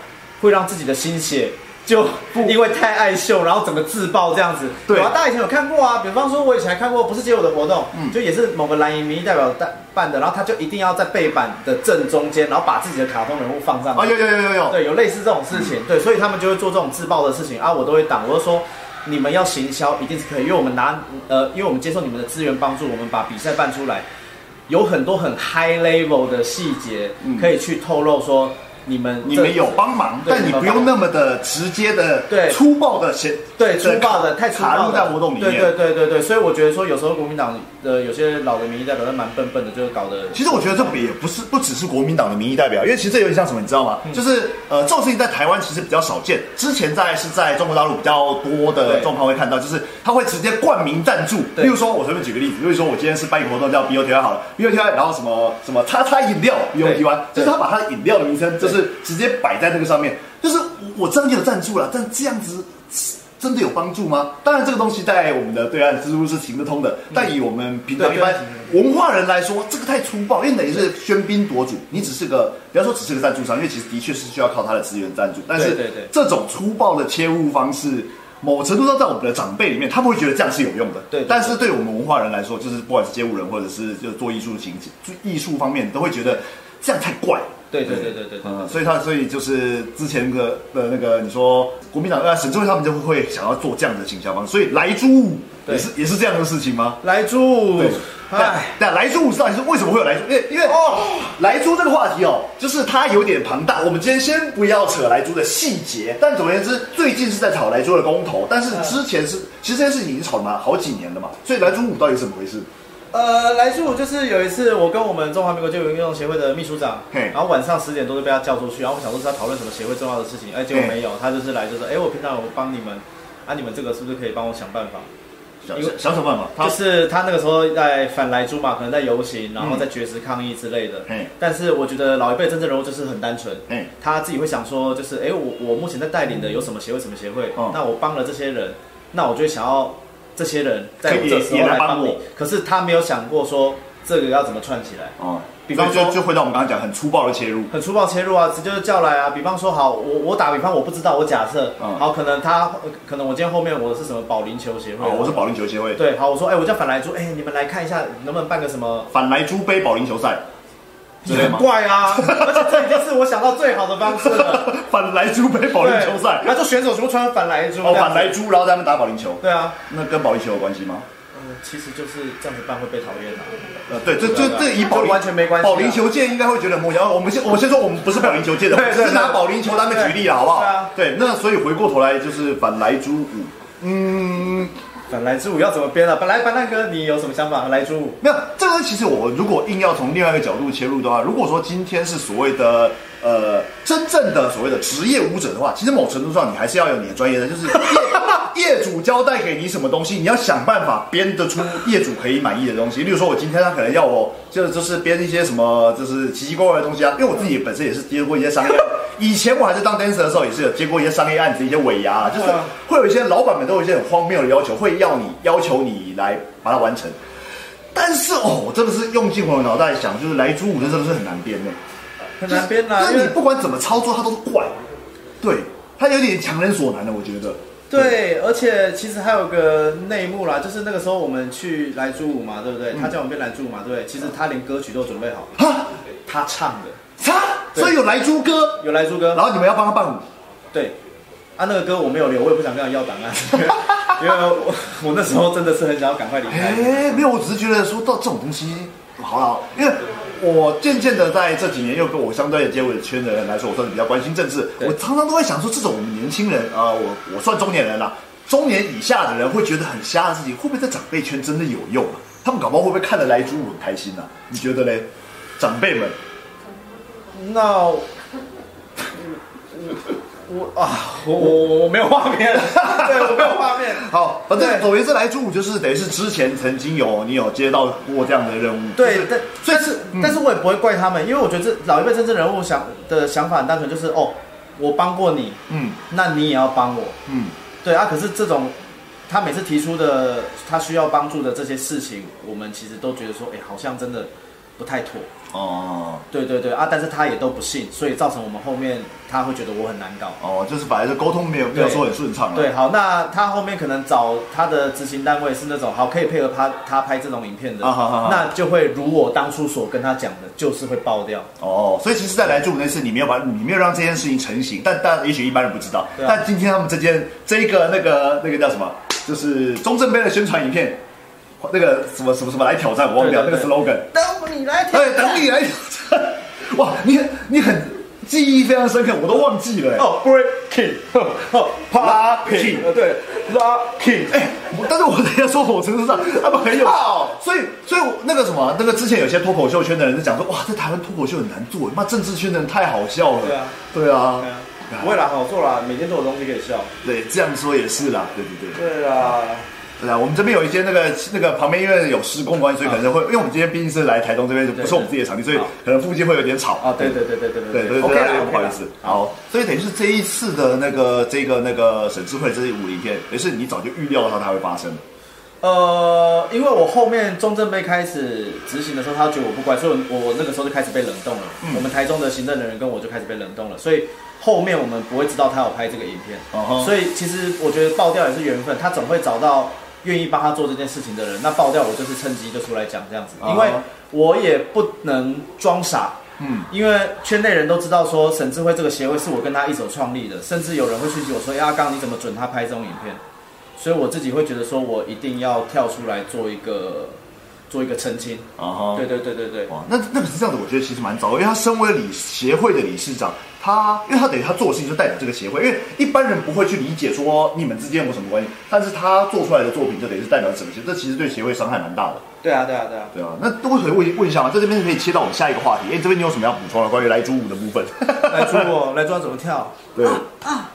会让自己的心血。就因为太爱秀，然后整个自爆这样子。对。啊，大家以前有看过啊，比方说我以前还看过，不是街舞的活动，嗯。就也是某个蓝营民意代表办办的，然后他就一定要在背板的正中间，然后把自己的卡通人物放上有有有有有，对，有类似这种事情，对，所以他们就会做这种自爆的事情。啊，我都会挡，我就说你们要行销一定是可以，因为我们拿呃，因为我们接受你们的资源帮助，我们把比赛办出来，有很多很 high level 的细节嗯。可以去透露说你们你们有帮忙，但你不用那么的直接的、对粗暴的写对粗暴的太粗卡入暴的在活动里面。对对对对对，所以我觉得说有时候国民党的有些老的民意代表都蛮笨笨的，就是搞得其实我觉得这也不是不只是国民党的民意代表，因为其实这有点像什么，你知道吗？就是呃，这种事情在台湾其实比较少见。之前在是在中国大陆比较多的对状况会看到，就是他会直接冠名赞助。对例如说，我随便举个例子，比如说我今天是办一个活动叫 BOTY 好了，BOTY，然后什么什么叉叉饮料 BOTY，就是他把他的饮料的名称就是直接摆在那个上面，就是我这样就有赞助了，但这样子。真的有帮助吗？当然，这个东西在我们的对岸似乎是行得通的，但以我们平常一般文化人来说，这个太粗暴，因为等于是喧宾夺主。你只是个，不要说只是个赞助商，因为其实的确是需要靠他的资源赞助。但是这种粗暴的切入方式，某程度上在我们的长辈里面，他们会觉得这样是有用的。对对但是对我们文化人来说，就是不管是街舞人或者是就做艺术情做艺术方面，都会觉得这样太怪。对对对对对对嗯，所以他所以就是之前的的那个你说国民党啊沈志伟他们就会想要做这样的行销方式，所以来猪也是也是这样的事情吗？来猪。哎，但来猪舞到底是为什么会有来猪？因为因为哦，来猪这个话题哦，就是它有点庞大。我们今天先不要扯来猪的细节，但总而言之，最近是在炒来猪的公投，但是之前是其实这件事情已经炒了嘛好几年了嘛，所以来猪五到底是怎么回事？呃，来助就是有一次，我跟我们中华民国就有运动协会的秘书长，然后晚上十点多就被他叫出去，然后我想说是他讨论什么协会重要的事情，哎，结果没有，他就是来就说，哎，我平常有帮你们，啊，你们这个是不是可以帮我想办法？想想想办法，他。就是他那个时候在反来猪嘛，可能在游行，然后在绝食抗议之类的。嗯。但是我觉得老一辈真正人物就是很单纯，嗯。他自己会想说，就是哎，我我目前在带领的有什么协会什么协会，嗯那我帮了这些人，那我就会想要这些人在我这时候来帮我。可是他没有想过说这个要怎么串起来。哦，比方说就就回到我们刚刚讲很粗暴的切入，很粗暴切入啊，直接就叫来啊。比方说，好，我我打比方，我不知道，我假设，嗯好，可能他可能我今天后面我是什么保龄球协会，哦，我是保龄球协会，对，好，我说，哎、我叫反来猪，哎、你们来看一下，能不能办个什么？反来猪杯保龄球赛，很吗？怪啊，而且这已经是我想到最好的方式了。[laughs] 反来猪杯保龄球赛。对，然后就选手全部穿反来猪，哦，反来猪，然后在那边打保龄球，对啊，那跟保龄球有关系吗？嗯，其实就是这样子办会被讨厌的。呃，对，这这这以保完全没关系啊。保龄球界应该会觉得莫然后我们先我们先说我们不是保龄球界的，是拿保龄球当个举例了，好不好？对啊。对，那所以回过头来就是反来猪舞，嗯，本来之舞要怎么编啊？本来白蛋哥，你有什么想法？本来之舞，没有这个其实我如果硬要从另外一个角度切入的话，如果说今天是所谓的呃真正的所谓的职业舞者的话，其实某程度上你还是要有你的专业的，就是业 [laughs] 业主交代给你什么东西，你要想办法编得出业主可以满意的东西。例如说，我今天他可能要我就是就是编一些什么就是奇奇怪怪的东西啊，因为我自己本身也是接过一些商业。以前我还是当 dancer 的时候，也是有接过一些商业案子、一些尾牙啊，就是嗯会有一些老板们都有一些很荒谬的要求，会要你要求你来把它完成。但是哦，我真的是用尽我的脑袋想，就是来猪舞这真的是很难编呢，很难编啊，就是因为你不管怎么操作，它都是怪，对，它有点强人所难的，我觉得。对，而且其实还有个内幕啦，就是那个时候我们去来珠舞嘛，对不对？他叫我们编来珠舞嘛，对不对？其实他连歌曲都准备好了，哈，他唱的他？所以有来珠歌，有来珠歌，然后你们要帮他伴舞，对，啊，那个歌我没有留，我也不想跟他要档案，[laughs] 因为我我那时候真的是很想要赶快离开。哎，没有，我只是觉得说到这种东西，好了，因为我渐渐的在这几年又跟我相对接轨圈的人来说，我算是比较关心政治。我常常都会想说，这种我们年轻人啊、呃我我算中年人了，中年以下的人会觉得很瞎的事情，会不会在长辈圈真的有用啊？他们搞不好会不会看得来猪很开心啊？你觉得嘞？长辈们，那我我啊，我我我没有画面，[laughs] 对我没有画面。[laughs] 好，反正对总而言之，来猪舞就是等于是之前曾经有你有接到过这样的任务，对就是，但但是、但是我也不会怪他们，因为我觉得这老一辈真正人物想的想法很单纯，就是哦，我帮过你，嗯那你也要帮我。嗯，对啊，可是这种他每次提出的他需要帮助的这些事情，我们其实都觉得说，哎，好像真的不太妥。哦对对对啊，但是他也都不信，所以造成我们后面他会觉得我很难搞。哦，就是本来是沟通没有没有说很顺畅啊。对，好，那他后面可能找他的执行单位是那种好可以配合他他拍这种影片的，啊好好好那就会如我当初所跟他讲的，就是会爆掉。哦，所以其实，在来住那次，你没有把你没有让这件事情成型，但但也许一般人不知道。啊但今天他们这件这一个那个那个叫什么，就是中正杯的宣传影片，那个什么什么什么来挑战，我忘掉那个 slogan。等你来挑哎，等你来挑战。哇，你很你很记忆非常深刻，我都忘记了。哦，breaking，哦 Popping 呃对，locking，哎、我但是我等一下说火车上，他们很有靠，所以所以我那个什么，那个之前有些脱口秀圈的人就讲说，哇，在台湾脱口秀很难做，妈政治圈的人太好笑了。对啊，对啊，对啊，不会啦，好做啦，每天都有东西可以笑。对，这样说也是啦，对对对。对啦，来我们这边有一些那个那个旁边因为有施工关系所以可能会因为我们今天毕竟是来台东这边不是我们自己的场地所以可能附近会有点吵。啊对对对对对 ok 了不好意思。好所以等于是这一次的那个这个那个沈志慧这是武林片也是你早就预料到它会发生呃因为我后面中正被开始执行的时候他觉得我不乖所以我我那个时候就开始被冷冻了。我们台中的行政人员跟我就开始被冷冻了所以后面我们不会知道他有拍这个影片。所以其实我觉得爆掉也是缘分他总会找到愿意帮他做这件事情的人。那爆掉我就是趁机就出来讲这样子，因为我也不能装傻。嗯，因为圈内人都知道说沈智慧这个协会是我跟他一手创立的，甚至有人会讯息我说：“哎，阿刚你怎么准他拍这种影片？”所以我自己会觉得说，我一定要跳出来做一个做一个澄清。啊哈对对对对对，哇，那那个是这样子，我觉得其实蛮早，因为他身为理协会的理事长，他因为他等于他做的事情就代表这个协会，因为一般人不会去理解说你们之间有什么关系，但是他做出来的作品就等于是代表整个协会，这其实对协会伤害蛮大的。对啊对啊对啊。对啊，那我可以问问一下吗？在这边可以切到我们下一个话题。哎，这边你有什么要补充的关于来猪舞的部分？[laughs] 来猪舞来猪要怎么跳对啊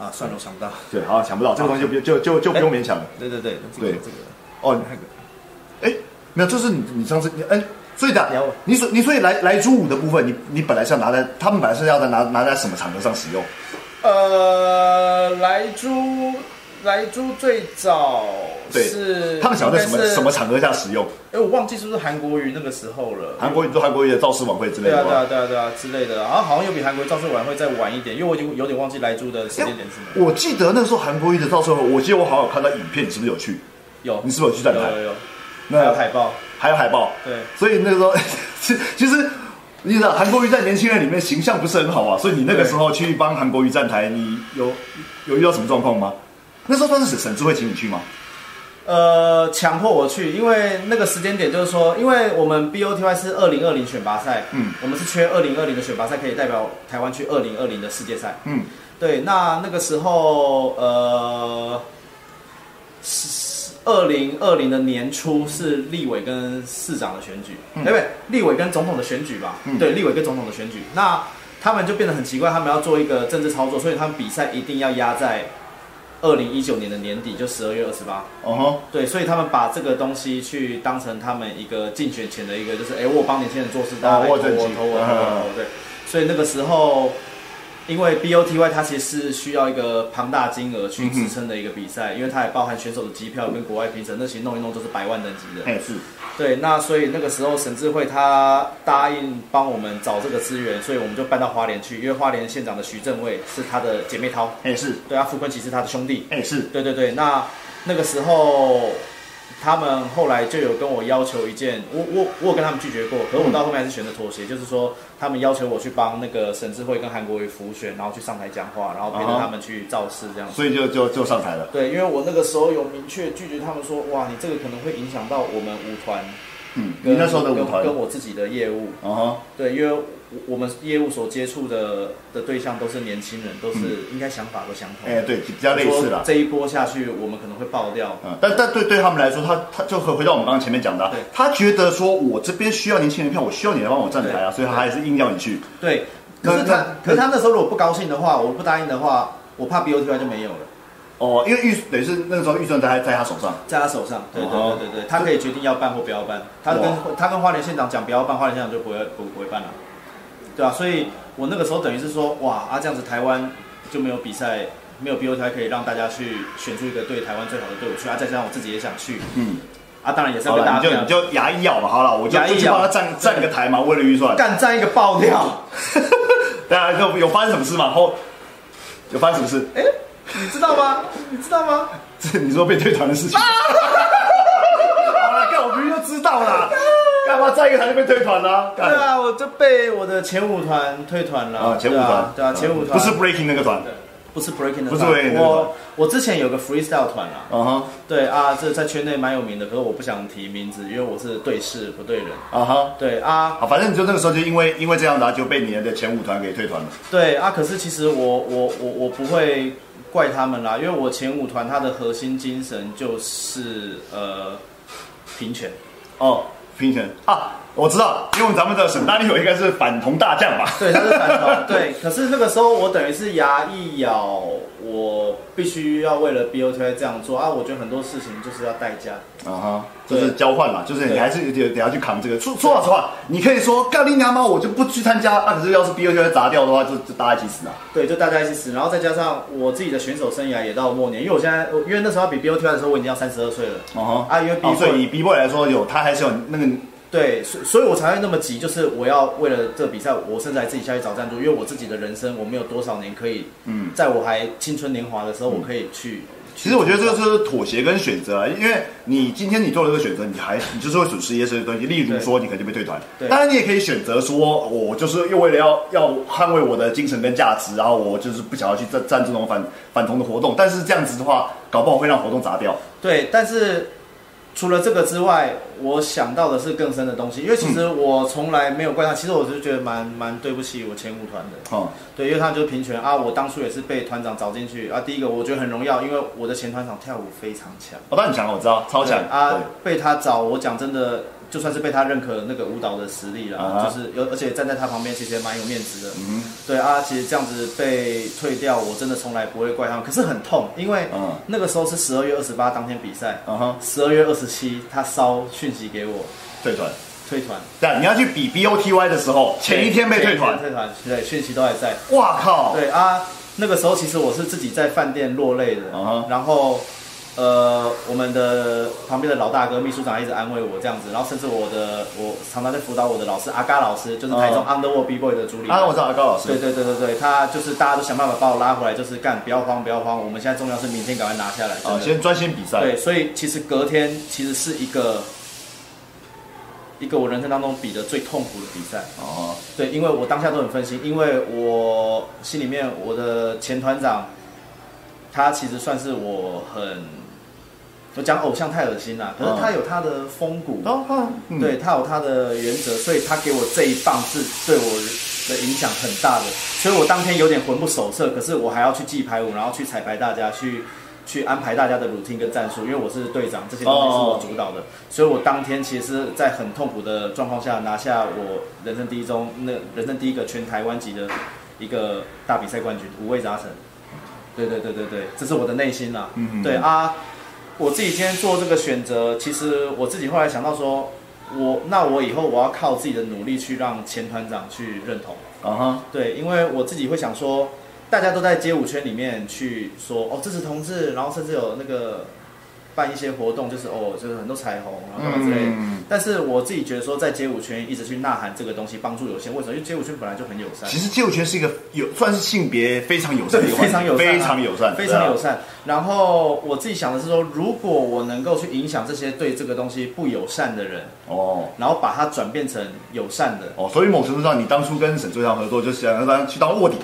啊？算了，我想不到。对，好，想不到这个东西就不就就就不用勉强了。对对对，这个对这个哦，那个哎，没有，这是你你上次你哎，所以的你要问你所你所以来来猪五的部分，你你本来是要拿在他们本来是要在拿拿在什么场合上使用？呃，来猪来猪最早对是他们想要在什么什么？场合下使用？哎，我忘记是不是韩国瑜那个时候了。韩国瑜做韩国瑜的造势晚会之类对啊，的吗？对啊，对啊，对啊之类的，然后好像又比韩国造势晚会再晚一点，因为我已经有点忘记来猪的时间点是什么。我记得那时候韩国瑜的造势晚会，我记得我好像有看到影片，你是不是有去？有，你是不是有去站台？有有有，那还有海报，还有海报。对，所以那个时候，[laughs] 其其实你知道韩国瑜在年轻人里面形象不是很好啊，所以你那个时候去帮韩国瑜站台，你有有遇到什么状况吗？那时候算是沈志会请你去吗？呃，强迫我去，因为那个时间点就是说，因为我们 BOTY 是二零二零选拔赛，嗯，我们是缺二零二零的选拔赛，可以代表台湾去二零二零的世界赛。嗯，对，那那个时候，呃，二零二零的年初是立委跟市长的选举，嗯。对不对？立委跟总统的选举吧，嗯。对，立委跟总统的选举，那他们就变得很奇怪，他们要做一个政治操作，所以他们比赛一定要压在二零一九年的年底，就十二月二十八。哦吼，对，所以他们把这个东西去当成他们一个竞选前的一个，就是哎，我帮年轻人做事，大家来投我，投我，投我，对。所以那个时候，因为 BOTY 它其实是需要一个庞大金额去支撑的一个比赛，因为它也包含选手的机票跟国外评审，那其实弄一弄都是百万等级的。哎是，对，那所以那个时候沈智慧他答应帮我们找这个资源，所以我们就搬到花莲去，因为花莲县长的徐正伟是他的姐妹淘，哎是，对啊，傅坤奇是他的兄弟。哎是，对对对，那那个时候他们后来就有跟我要求一件，我我我有跟他们拒绝过，可是我到后面还是选择妥协，就是说他们要求我去帮那个沈智慧跟韩国瑜辅选，然后去上台讲话，然后陪着他们去造势这样子。所以就就就上台了。对，因为我那个时候有明确拒绝他们说，哇，你这个可能会影响到我们舞团嗯，你那时候的舞跟团，跟我自己的业务，啊哈，对，因为我我们业务所接触的的对象都是年轻人，都是应该想法都相同。哎，对，比较类似啦。这一波下去，我们可能会爆掉。嗯，但但对对他们来说，他他就回回到我们刚刚前面讲的啊对，他觉得说我这边需要年轻人票，我需要你来帮我站台啊，所以他还是硬要你去。对，可是那那他，可是他那时候如果不高兴的话，我不答应的话，我怕 BOTY 就没有了，哦，因为预等于是那个时候预算在在他手上。在他手上。对对哦对对对，他可以决定要办或不要办。他跟哇他跟花莲县长讲不要办，花莲县长就不会不不会办了。对啊，所以我那个时候等于是说，哇啊这样子台湾就没有比赛，没有 BOTY 可以让大家去选出一个对台湾最好的队伍去啊，再加上我自己也想去嗯，啊，当然也是要跟大家你就你就牙一咬嘛，好了，我就帮他站站个台嘛，为了预算。干站一个爆掉。[laughs] 大家有有发生什么事吗？后有发生什么事？哎，你知道吗？你知道吗？这 [laughs] 你说被退团的事情。[laughs] 好了，干我明明就知道啦，干嘛再一个团就被退团啦？干对啊，我就被我的前五团退团了。啊，前舞对团啊，对啊，前五团不是 breaking 那个团。不是 breaking 的团，不是 breaking 的团我我之前有个 freestyle 团啊，对啊，这在圈内蛮有名的，可是我不想提名字，因为我是对事不对人。啊哈。对啊，好，反正你就那个时候就因为因为这样子啊，就被你的前五团给退团了。对啊，可是其实我我我我不会怪他们啦，因为我前五团它的核心精神就是呃平权。哦，平权啊，我知道，因为咱们的沈大力友应该是反同大将吧？对，他是反同。[laughs] 对，可是那个时候我等于是牙一咬，我必须要为了 BOTY 这样做啊。我觉得很多事情就是要代价。啊哈，就是交换嘛，就是你还是得得要去扛这个。说说老实话，你可以说干你娘吗，我就不去参加啊。可是要是 B O 就砸掉的话，就就大家一起死啊。对，就大家一起死，然后再加上我自己的选手生涯也到末年，因为我现在，因为那时候比 BOTY 的时候，我已经要三十二岁了。哦哈，啊因为 B 哦所以 boy 以 B boy 来说，有他还是有那个对，所所以我才会那么急，就是我要为了这个比赛，我甚至还自己下去找赞助，因为我自己的人生我没有多少年可以，嗯。在我还青春年华的时候，我可以去。其实我觉得这个是妥协跟选择啊，因为你今天你做了这个选择，你还你就是会损失一些东西，例如说你可能就被退团。对当然你也可以选择说，我就是又为了要要捍卫我的精神跟价值，然后我就是不想要去站站这种反反同的活动。但是这样子的话，搞不好会让活动砸掉。对，但是除了这个之外，我想到的是更深的东西，因为其实我从来没有怪他，其实我是觉得蛮蛮对不起我前舞团的。哦，对，因为他就是平权啊，我当初也是被团长找进去啊。第一个我觉得很荣耀，因为我的前团长跳舞非常强，哦，当然强，我知道，超强啊。被他找，我讲真的，就算是被他认可那个舞蹈的实力啦，啊哈就是有，而且站在他旁边，其实也蛮有面子的。嗯对啊，其实这样子被退掉，我真的从来不会怪他们，可是很痛，因为嗯那个时候是十二月二十八当天比赛，十二月二十七他烧讯息给我退团。退团，但你要去比 BOTY 的时候，前一天被退团退团，对，讯息都还在。哇靠！对啊，那个时候其实我是自己在饭店落泪的然后呃，我们的旁边的老大哥秘书长一直安慰我这样子，然后甚至我的我常常在辅导我的老师阿嘎老师，就是台中 Underworld B Boy 的主理人。啊，我知道高老师。对对对对对，他就是大家都想办法把我拉回来，就是干不要慌不要慌，我们现在重要是明天赶快拿下来。真啊，先专心比赛。对，所以其实隔天其实是一个一个我人生当中比的最痛苦的比赛。哦，对，因为我当下都很分心，因为我心里面我的前团长，他其实算是我很，我讲偶像太恶心了，可是他有他的风骨，哦，哦嗯对他有他的原则，所以他给我这一棒是对我的影响很大的，所以我当天有点魂不守舍，可是我还要去记排舞，然后去彩排大家，去去安排大家的 routine 跟战术，因为我是队长，这些东西是我主导的，所以我当天其实是在很痛苦的状况下拿下我人生第一中那人生第一个全台湾级的一个大比赛冠军，五味杂陈。对对对对对，这是我的内心啦。对啊，我自己今天做这个选择，其实我自己后来想到说，我那我以后我要靠自己的努力去让前团长去认同。啊哈，对，因为我自己会想说，大家都在街舞圈里面去说哦这是同志，然后甚至有那个办一些活动，就是哦就是很多彩虹，然后干嘛之类的。嗯但是我自己觉得说，在街舞圈一直去呐喊这个东西帮助有限，为什么？因为街舞圈本来就很友善。其实街舞圈是一个有算是性别非常友善的一个环境，非常友善啊非常友善，非常友。善。然后我自己想的是说，如果我能够去影响这些对这个东西不友善的人，哦然后把它转变成友善的，哦，所以某程度上，你当初跟沈追阳合作，就是想让他去当卧底，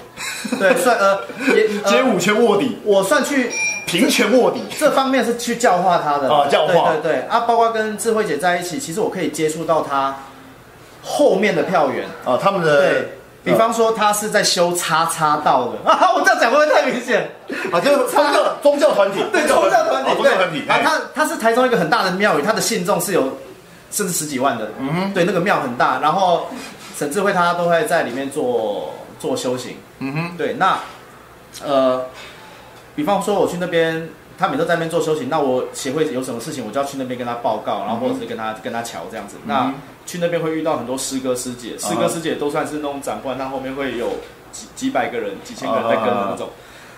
对，算呃也、呃 [laughs] 街舞圈卧底，我算去平权卧底。[laughs] 这方面是去教化他的啊教化。对对对。啊，包括跟智慧姐在一起，其实我可以接触到他后面的票源。啊，他们的对比方说，他是在修叉叉道的。啊，[laughs] 我这样讲会不会太明显？啊，就是宗教宗教团体，对，宗教团体，哦宗教团体，啊，哎他他是台中一个很大的庙宇，他的信众是有甚至十几万的，嗯哼，对，那个庙很大，然后沈智慧他都会在里面做做修行，嗯哼，对，那呃，比方说我去那边，他每周在那边做修行，那我协会有什么事情，我就要去那边跟他报告，然后或者是跟他跟他瞧这样子。那去那边会遇到很多师哥师姐，师哥师姐都算是那种长官，那后面会有几几百个人、几千个人在跟的那种。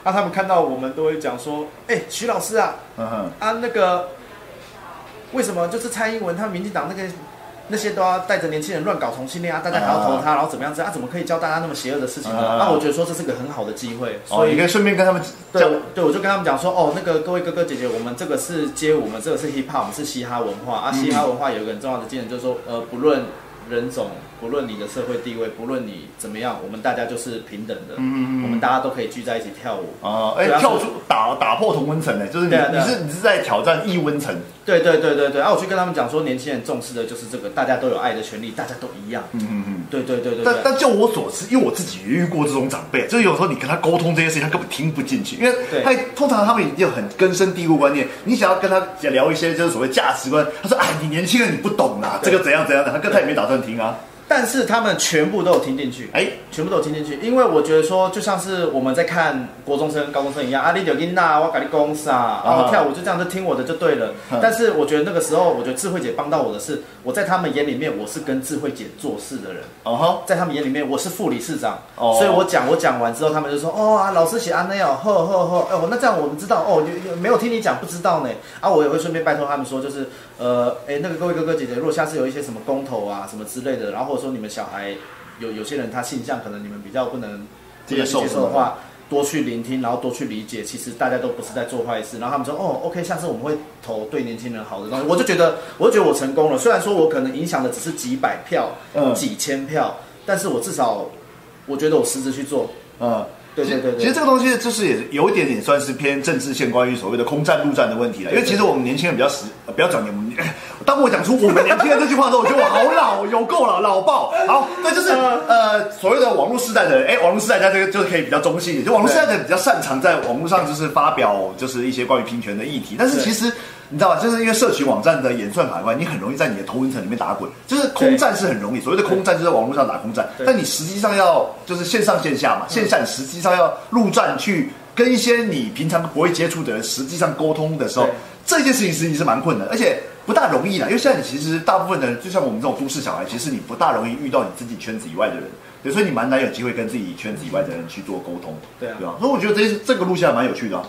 那他们看到我们都会讲说：“哎，徐老师啊，啊那个为什么？就是蔡英文他们民进党那个那些都要带着年轻人乱搞同性恋啊，大家还要投他，然后怎么样子啊？怎么可以教大家那么邪恶的事情呢？啊那我觉得说这是个很好的机会，哦，所以你可以顺便跟他们对，对，我就跟他们讲说，哦，那个各位哥哥姐姐，我们这个是街舞，我们这个是 hip hop，我们是嘻哈文化啊。嘻哈文化有一个很重要的精神，就是说，呃，不论人种，不论你的社会地位，不论你怎么样，我们大家就是平等的，嗯嗯嗯我们大家都可以聚在一起跳舞。啊，哎跳出打打破同温层呢，就是你啊啊你是你是在挑战异温层，对对对对对，啊，我去跟他们讲说，年轻人重视的就是这个，大家都有爱的权利，大家都一样。嗯嗯嗯。对对对。但但就我所知，因为我自己也遇过这种长辈，就是有时候你跟他沟通这些事情，他根本听不进去，因为他通常他们已经有很根深蒂固观念，你想要跟他聊一些就是所谓价值观，他说哎，你年轻人你不懂啦，这对个怎样怎样的，他跟他也没打算听啊，但是他们全部都有听进去，哎，全部都有听进去，因为我觉得说，就像是我们在看国中生、高中生一样，啊，你有音呐，我跟你公司啊，然后跳舞就这样就听我的就对了。嗯但是我觉得那个时候，我觉得智慧姐帮到我的是，我在他们眼里面我是跟智慧姐做事的人，哦哈，在他们眼里面我是副理事长，哦。所以我讲我讲完之后，他们就说哦啊，老师写安内哦，呵呵呵，哦，那这样我们知道哦，没有听你讲不知道呢？啊，我也会顺便拜托他们说，就是呃，哎，那个各位哥哥姐姐，如果下次有一些什么公投啊什么之类的，然后或者说你们小孩有有些人他性向可能你们比较不能接受接受的话。多去聆听，然后多去理解，其实大家都不是在做坏事。然后他们说：“哦，OK，下次我们会投对年轻人好的东西。”我就觉得，我就觉得我成功了。虽然说我可能影响的只是几百票、嗯几千票，但是我至少我觉得我实质去做。嗯。对对对对，其实这个东西就是也有一点点算是偏政治线，关于所谓的空战、陆战的问题了。因为其实我们年轻人比较实，呃不要讲年，我 [laughs] 们当我讲出我们年轻人这句话的时候，我觉得我好老，有够老，老爆。好，对，就是呃所谓的网络时代的人，哎，网络时代它这个就是可以比较中性一点，就网络时代的人比较擅长在网络上就是发表就是一些关于平权的议题，但是其实。你知道吧？就是因为社群网站的演算法关，你很容易在你的同温层里面打滚。就是空战是很容易，所谓的空战就是在网络上打空战，但你实际上要就是线上线下嘛，线下你实际上要陆战去跟一些你平常不会接触的人实际上沟通的时候，这件事情实际是蛮困难，而且不大容易啦。因为现在你其实大部分的人，就像我们这种都市小孩，其实你不大容易遇到你自己圈子以外的人，对，所以你蛮难有机会跟自己圈子以外的人去做沟通，对啊对吧？所以我觉得这这个路线还蛮有趣的、啊，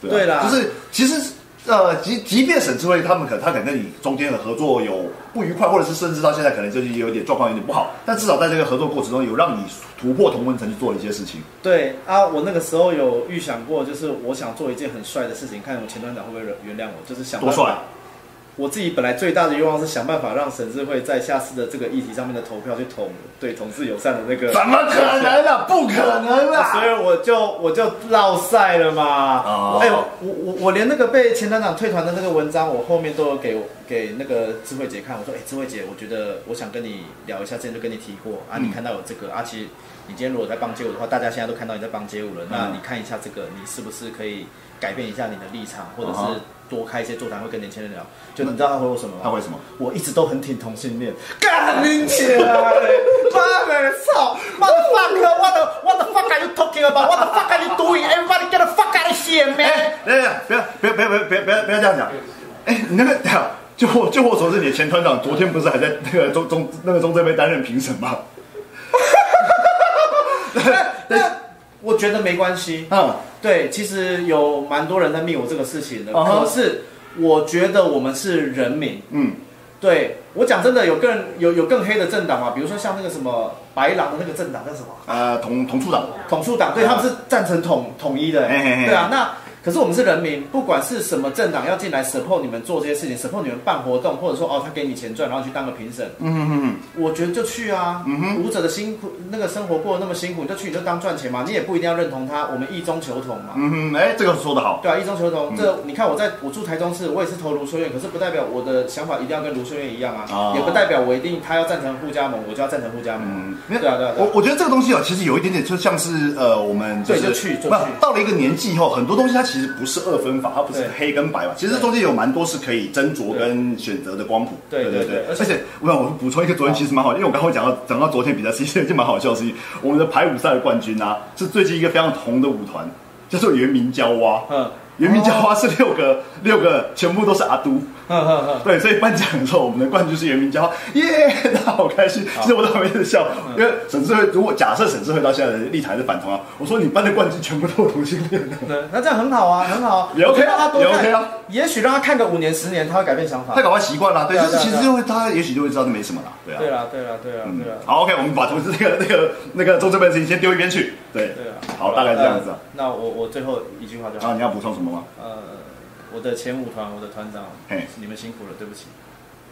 对啊对啦就是其实。呃，即即便沈智慧他们可他可能跟你中间的合作有不愉快，或者是甚至到现在可能就是有点状况有点不好，但至少在这个合作过程中有让你突破同温层去做一些事情。对啊，我那个时候有预想过，就是我想做一件很帅的事情，看我前团长会不会原谅我，就是想多帅。我自己本来最大的愿望是想办法让沈智慧在下次的这个议题上面的投票去投对同志友善的那个。怎么可能啊？[laughs] 不可能啊！所以我就我就落赛了嘛。哦哎、我我我连那个被前团长退团的那个文章，我后面都有给给那个智慧姐看。我说，哎、智慧姐，我觉得我想跟你聊一下，之前就跟你提过啊，嗯你看到有这个啊，其实你今天如果在帮街舞的话，大家现在都看到你在帮街舞了，那嗯你看一下这个，你是不是可以改变一下你的立场，或者嗯是多开一些座谈会跟年轻人聊？就你知道他回我什么吗？他回什么？我一直都很挺同性恋，干你起来！妈的，操！Motherfucker，what the what the fuck are you talking about? What the fuck are you doing? Everybody get the fuck out of here, 哎 man！，等一下，不要不要不要不要这样讲。哎，你那个，等一下就我就我所知，你的前团长昨天不是还在那个中中那个中这边担任评审吗？那我觉得没关系。嗯，对，其实有蛮多人在密我这个事情的，可是我觉得我们是人民。嗯，对我讲真的，有更有有更黑的政党嘛？比如说像那个什么白狼的那个政党叫什么？呃，统统促党，统促党，对，他们是赞成统统一的、对啊。那可是我们是人民，不管是什么政党要进来 support 你们做这些事情，support 你们办活动，或者说哦他给你钱赚，然后去当个评审，嗯哼哼哼，我觉得就去啊。嗯哼舞者的辛苦，那个生活过得那么辛苦，你就去你就当赚钱嘛，你也不一定要认同他，我们一中求同嘛。嗯哼，哎，这个说得好。对啊，一中求同，这你看我在我住台中市，我也是投卢秀燕，可是不代表我的想法一定要跟卢秀燕一样啊，哦也不代表我一定他要赞成互加盟，我就要赞成互加盟。嗯，对啊，对啊。我我觉得这个东西哦，其实有一点点就像是呃，我们是对就去就去到了一个年纪以后，很多东西它其实不是二分法，它不是黑跟白嘛，其实中间有蛮多是可以斟酌跟选择的光谱。对对而对对而且且我想我补充一个，昨天其实蛮好，因为我刚刚讲到讲到昨天比赛，其实一件蛮好笑的事情。我们的排舞赛的冠军啊，是最近一个非常红的舞团，叫做原名娇蛙。嗯原名叫花是六个六个，全部都是阿都。哼哼哼。对，所以颁奖的时候，我们的冠军是袁明娇，耶，[laughs] 他好开心。其实我在旁边在笑，因为沈志慧，如果假设沈志慧到现在的立场是反同啊，我说你颁的冠军全部都是同性恋的，对，那这样很好啊，很好啊。也 OK 啊也 OK 啊也许让他看个五年、十年，他会改变想法他。搞完习惯了，对，就是其实就会他也许就会知道这没什么了，对啊。对啊，对啊，对啦，嗯对啦。好，OK，我们把同事那个 [laughs] 那个那个中这边的事情先丢一边去，对，好，大概这样子那我我最后一句话就好。你要补充什么吗？呃，我的前五团，我的团长嘿，你们辛苦了，对不起。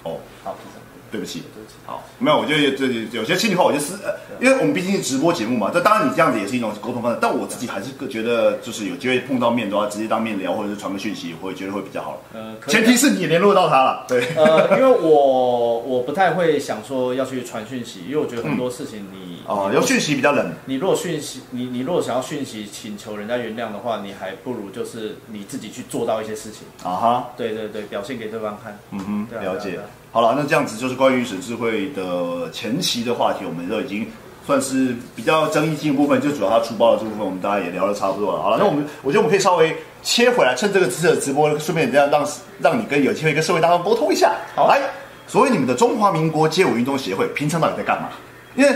哦，好，就这样对不起，对不起。好，没有，我觉得这有些心里话，我就是呃，因为我们毕竟是直播节目嘛，这当然你这样子也是一种沟通方式，但我自己还是觉得，就是有机会碰到面的话，直接当面聊，或者是传个讯息，我会觉得会比较好。呃，前提是你也联络到他了，对，呃，因为我我不太会想说要去传讯息，因为我觉得很多事情你 [laughs] 哦，有讯息比较冷，你如果讯息，你你如果想要讯息请求人家原谅的话，你还不如就是你自己去做到一些事情。啊哈，对对对，表现给对方看。嗯哼，了解。好了，那这样子就是关于沈智慧的前期的话题，我们都已经算是比较争议性的部分，就主要他出包的这部分，我们大家也聊得差不多了。好了，那我们我觉得我们可以稍微切回来，趁这个次的直播，顺便这样让让你跟有机会跟社会大众沟通一下。好来，所谓你们的中华民国街舞运动协会，平常到底在干嘛？因为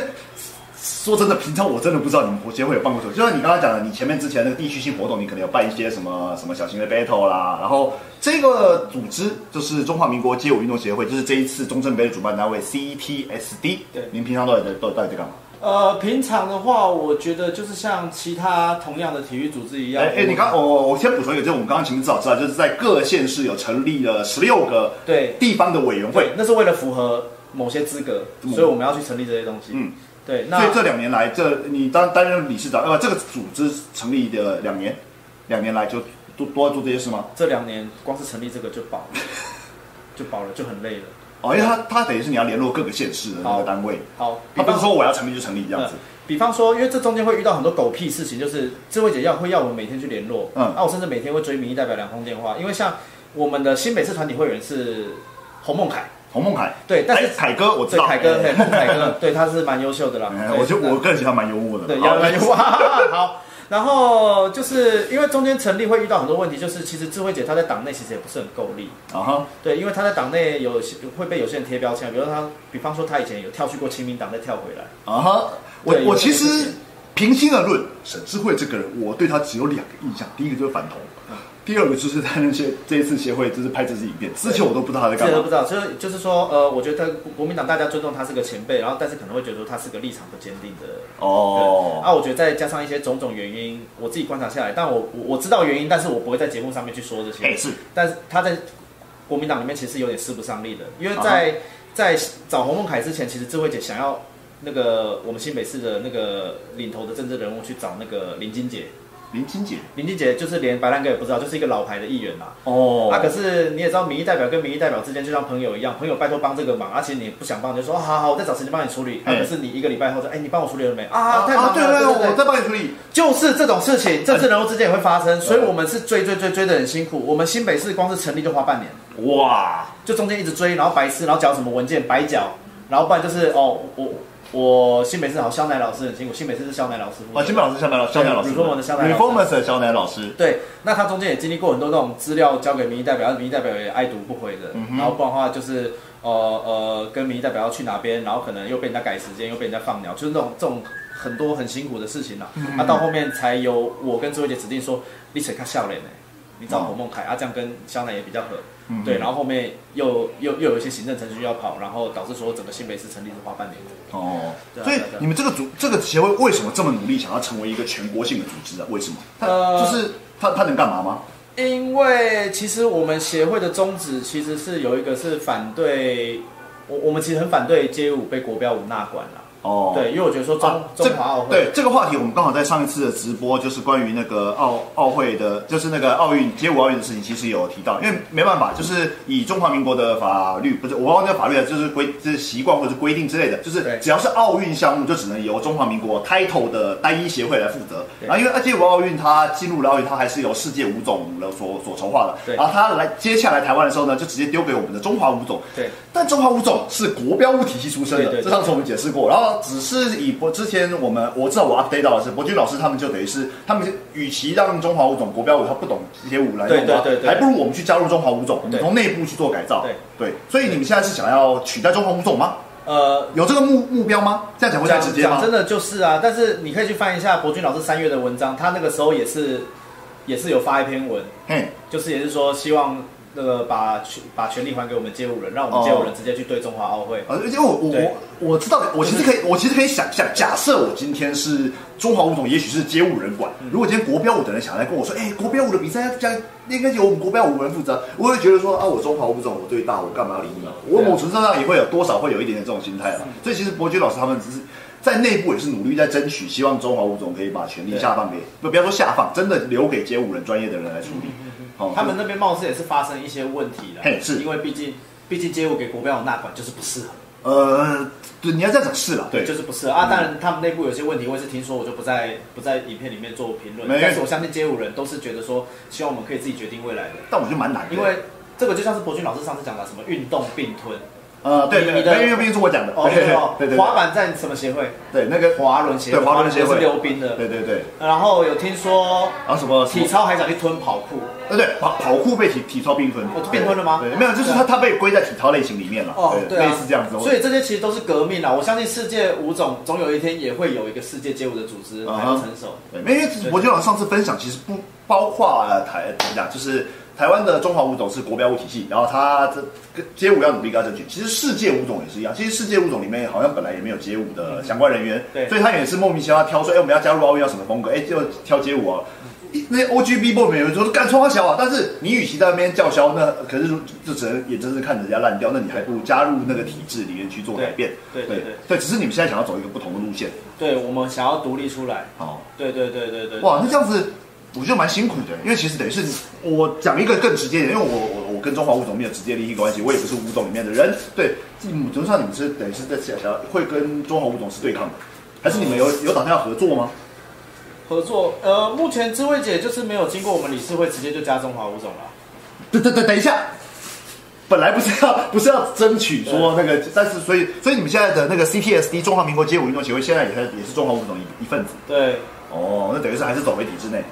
说真的，平常我真的不知道你们国协会有办过什么。就像你刚刚讲的，你前面之前那个地区性活动，你可能有办一些什么什么小型的 battle 啦。然后这个组织就是中华民国街舞运动协会，就是这一次中正杯的主办单位 CTSD。对您平常到底在到到底在干嘛？呃，平常的话，我觉得就是像其他同样的体育组织一样。哎哎，你刚我我我先补充一个，就是我们刚刚前面至少知道，就是在各县市有成立了十六个对地方的委员会，。那是为了符合某些资格，嗯所以我们要去成立这些东西。嗯，对，那所以这两年来，这你当担任理事长，呃，这个组织成立的两年，两年来就都都要做这些事吗？这两年光是成立这个就饱了，就饱了，就很累了。哦，因为他他等于是你要联络各个县市的那个单位，好，他不是说我要成立就成立这样子嗯。比方说，因为这中间会遇到很多狗屁事情，就是智慧姐要会要我们每天去联络，嗯那、我甚至每天会追民意代表两通电话，因为像我们的新北市团体会员是洪孟凯，洪孟凯，对，但是哎凯哥我知道，对凯哥，孟凯哥，对，他是蛮优秀的啦，哎我就那我个人觉得他蛮幽默的，对，蛮优秀，[laughs] [laughs] 好。然后就是因为中间成立会遇到很多问题，就是其实智慧姐她在党内其实也不是很够力，啊哈，对，因为她在党内有些会被有些人贴标签，比如说她，比方说她以前有跳去过亲民党，再跳回来，啊哈，我我其实平心而论，沈智慧这个人，我对他只有两个印象，第一个就是反同，嗯第二个就是他那些这一次协会就是拍这支影片，之前我都不知道他在干嘛不。知道，就是就是说，呃，我觉得国民党大家尊重他是个前辈，然后但是可能会觉得说他是个立场不坚定的人。哦，啊，我觉得再加上一些种种原因，我自己观察下来，但我我我知道原因，但是我不会在节目上面去说这些。哎是，但是他在国民党里面其实有点势不上力的，因为啊在、在找洪孟凯之前，其实智慧姐想要那个我们新北市的那个领头的政治人物去找那个林金杰，林金姐，林金杰就是连白兰哥也不知道，就是一个老牌的议员啦。哦啊，可是你也知道，民意代表跟民意代表之间就像朋友一样，朋友拜托帮这个忙，而、且你不想帮，你就说、哦好好，我再找时间帮你处理。啊，哎可是你一个礼拜后说，哎，你帮我处理了没？啊，太忙了，对对对，对对我再帮你处理。就是这种事情，政治人物之间也会发生，所以我们是追追追追的很辛苦。我们新北市光是成立就花半年，哇，就中间一直追，然后白痴，然后缴什么文件白缴，然后不然就是哦，我我新北市好肖乃老师很辛苦，新北市是肖乃老师啊，新北老师、肖乃老师、肖乃老师 Reformers 的肖乃老师 Reformers 的肖乃老师，对，那他中间也经历过很多那种资料交给民意代表，民意代表也爱读不回的，嗯哼然后不然的话就是呃呃跟民意代表要去哪边，然后可能又被人家改时间，又被人家放鸟，就是那种这种很多很辛苦的事情啦。嗯那、到后面才由我跟周慧姐指定说，你谁看笑脸呢？你找侯梦凯啊，这样跟肖楠也比较合。嗯对，然后后面又又又有一些行政程序要跑，然后导致说整个新北市成立是花半年。哦，所以你们这个组这个协会为什么这么努力，想要成为一个全国性的组织啊？为什么？它呃就是他他能干嘛吗？因为其实我们协会的宗旨其实是有一个是反对，我我们其实很反对街舞被国标舞纳管了。哦，对，因为我觉得说中、啊，中华奥会，对这个话题，我们刚好在上一次的直播，就是关于那个奥奥会的，[laughs] 就是那个奥运街舞奥运的事情，其实有提到，因为没办法，就是以中华民国的法律，不是我忘记法律了，就是规就是习惯或者是规定之类的，就是只要是奥运项目，就只能由中华民国 title 的单一协会来负责。然后因为街舞奥运它进入了奥运，它还是由世界舞种了所所筹划的。对然后它来接下来台湾的时候呢，就直接丢给我们的中华舞种。对，但中华舞种是国标舞体系出身的，这上次我们解释过。然后只是以博之前我们我知道我 update 到的是博君老师他们就等于是他们与其让中华舞种国标舞他不懂这些舞来用的话对对对对还不如我们去加入中华舞种，我们从内部去做改造。对对，所以你们现在是想要取代中华舞种吗？呃，有这个目目标吗？这样讲会太讲直接吗？讲真的就是啊，但是你可以去翻一下博君老师三月的文章，他那个时候也是也是有发一篇文，嗯，就是也是说希望那个把权把权力还给我们街舞人，让我们街舞人直接去对中华奥会。呃，因为我我我我知道，我其实可以，我其实可以想象，假设我今天是中华舞种，也许是街舞人管。嗯如果今天国标舞的人想来跟我说，哎、国标舞的比赛要加，应该由我们国标舞人负责，我会觉得说啊，我中华舞种我最大，我干嘛要理你？我某程度上也会有多少会有一点点这种心态了。所以其实伯爵老师他们只是。在内部也是努力在争取，希望中华舞种可以把权力下放给，不不要说下放，真的留给街舞人专业的人来处理。哦他们那边貌似也是发生一些问题了，嘿是因为毕竟毕竟街舞给国标舞那款就是不适合。呃，对，你要这样讲是了，对，就是不适合啊。当然，他们内部有些问题，我也是听说，我就不在不在影片里面做评论没。但是我相信街舞人都是觉得说，希望我们可以自己决定未来的，但我觉得蛮难的，因为这个就像是博君老师上次讲的什么运动并吞。呃，对对，你的因为因为是我讲的，哦，对对哦对。滑板在什么协会？对那个滑轮协会，对滑轮协会。是溜冰的。对对对，然后有听说然后什么体，操还想去吞跑酷，呃对，跑跑酷被体体操并吞。哦并吞了吗？对，没有，就是对啊。他他被归在体操类型里面了，哦，对啊，类似这样子。所以这些其实都是革命啊。我相信世界舞种总有一天也会有一个世界街舞的组织才能成熟。对，因为我觉得上次分享其实不包括呃台怎么讲，就是台湾的中华舞种是国标舞体系，然后它这跟街舞要努力跟它争取。其实世界舞种也是一样，其实世界舞种里面好像本来也没有街舞的相关人员，对所以他也是莫名其妙挑说，哎，我们要加入奥运要什么风格，哎，就挑街舞啊。一那些 O G B 部里面有人说干冲他小啊，但是你与其在那边叫嚣，那可是就只能眼睁睁看人家烂掉，那你还不如加入那个体制里面去做改变。对对对对，只是你们现在想要走一个不同的路线。对我们想要独立出来。好，对对对对对。哇，那这样子我觉得蛮辛苦的，因为其实等于是我讲一个更直接一点，因为我我我跟中华舞种没有直接利益关系，我也不是舞种里面的人。对，嗯，基本上你们是等于是在想要会跟中华舞种是对抗的，还是你们有有打算要合作吗？合作，呃，目前智慧姐就是没有经过我们理事会，直接就加中华舞种了。等等等等一下，本来不是要不是要争取说那个，但是所以所以你们现在的那个 CPSD 中华民国街舞运动协会现在也是也是中华舞种一一份子对，哦，那等于是还是走回体制内。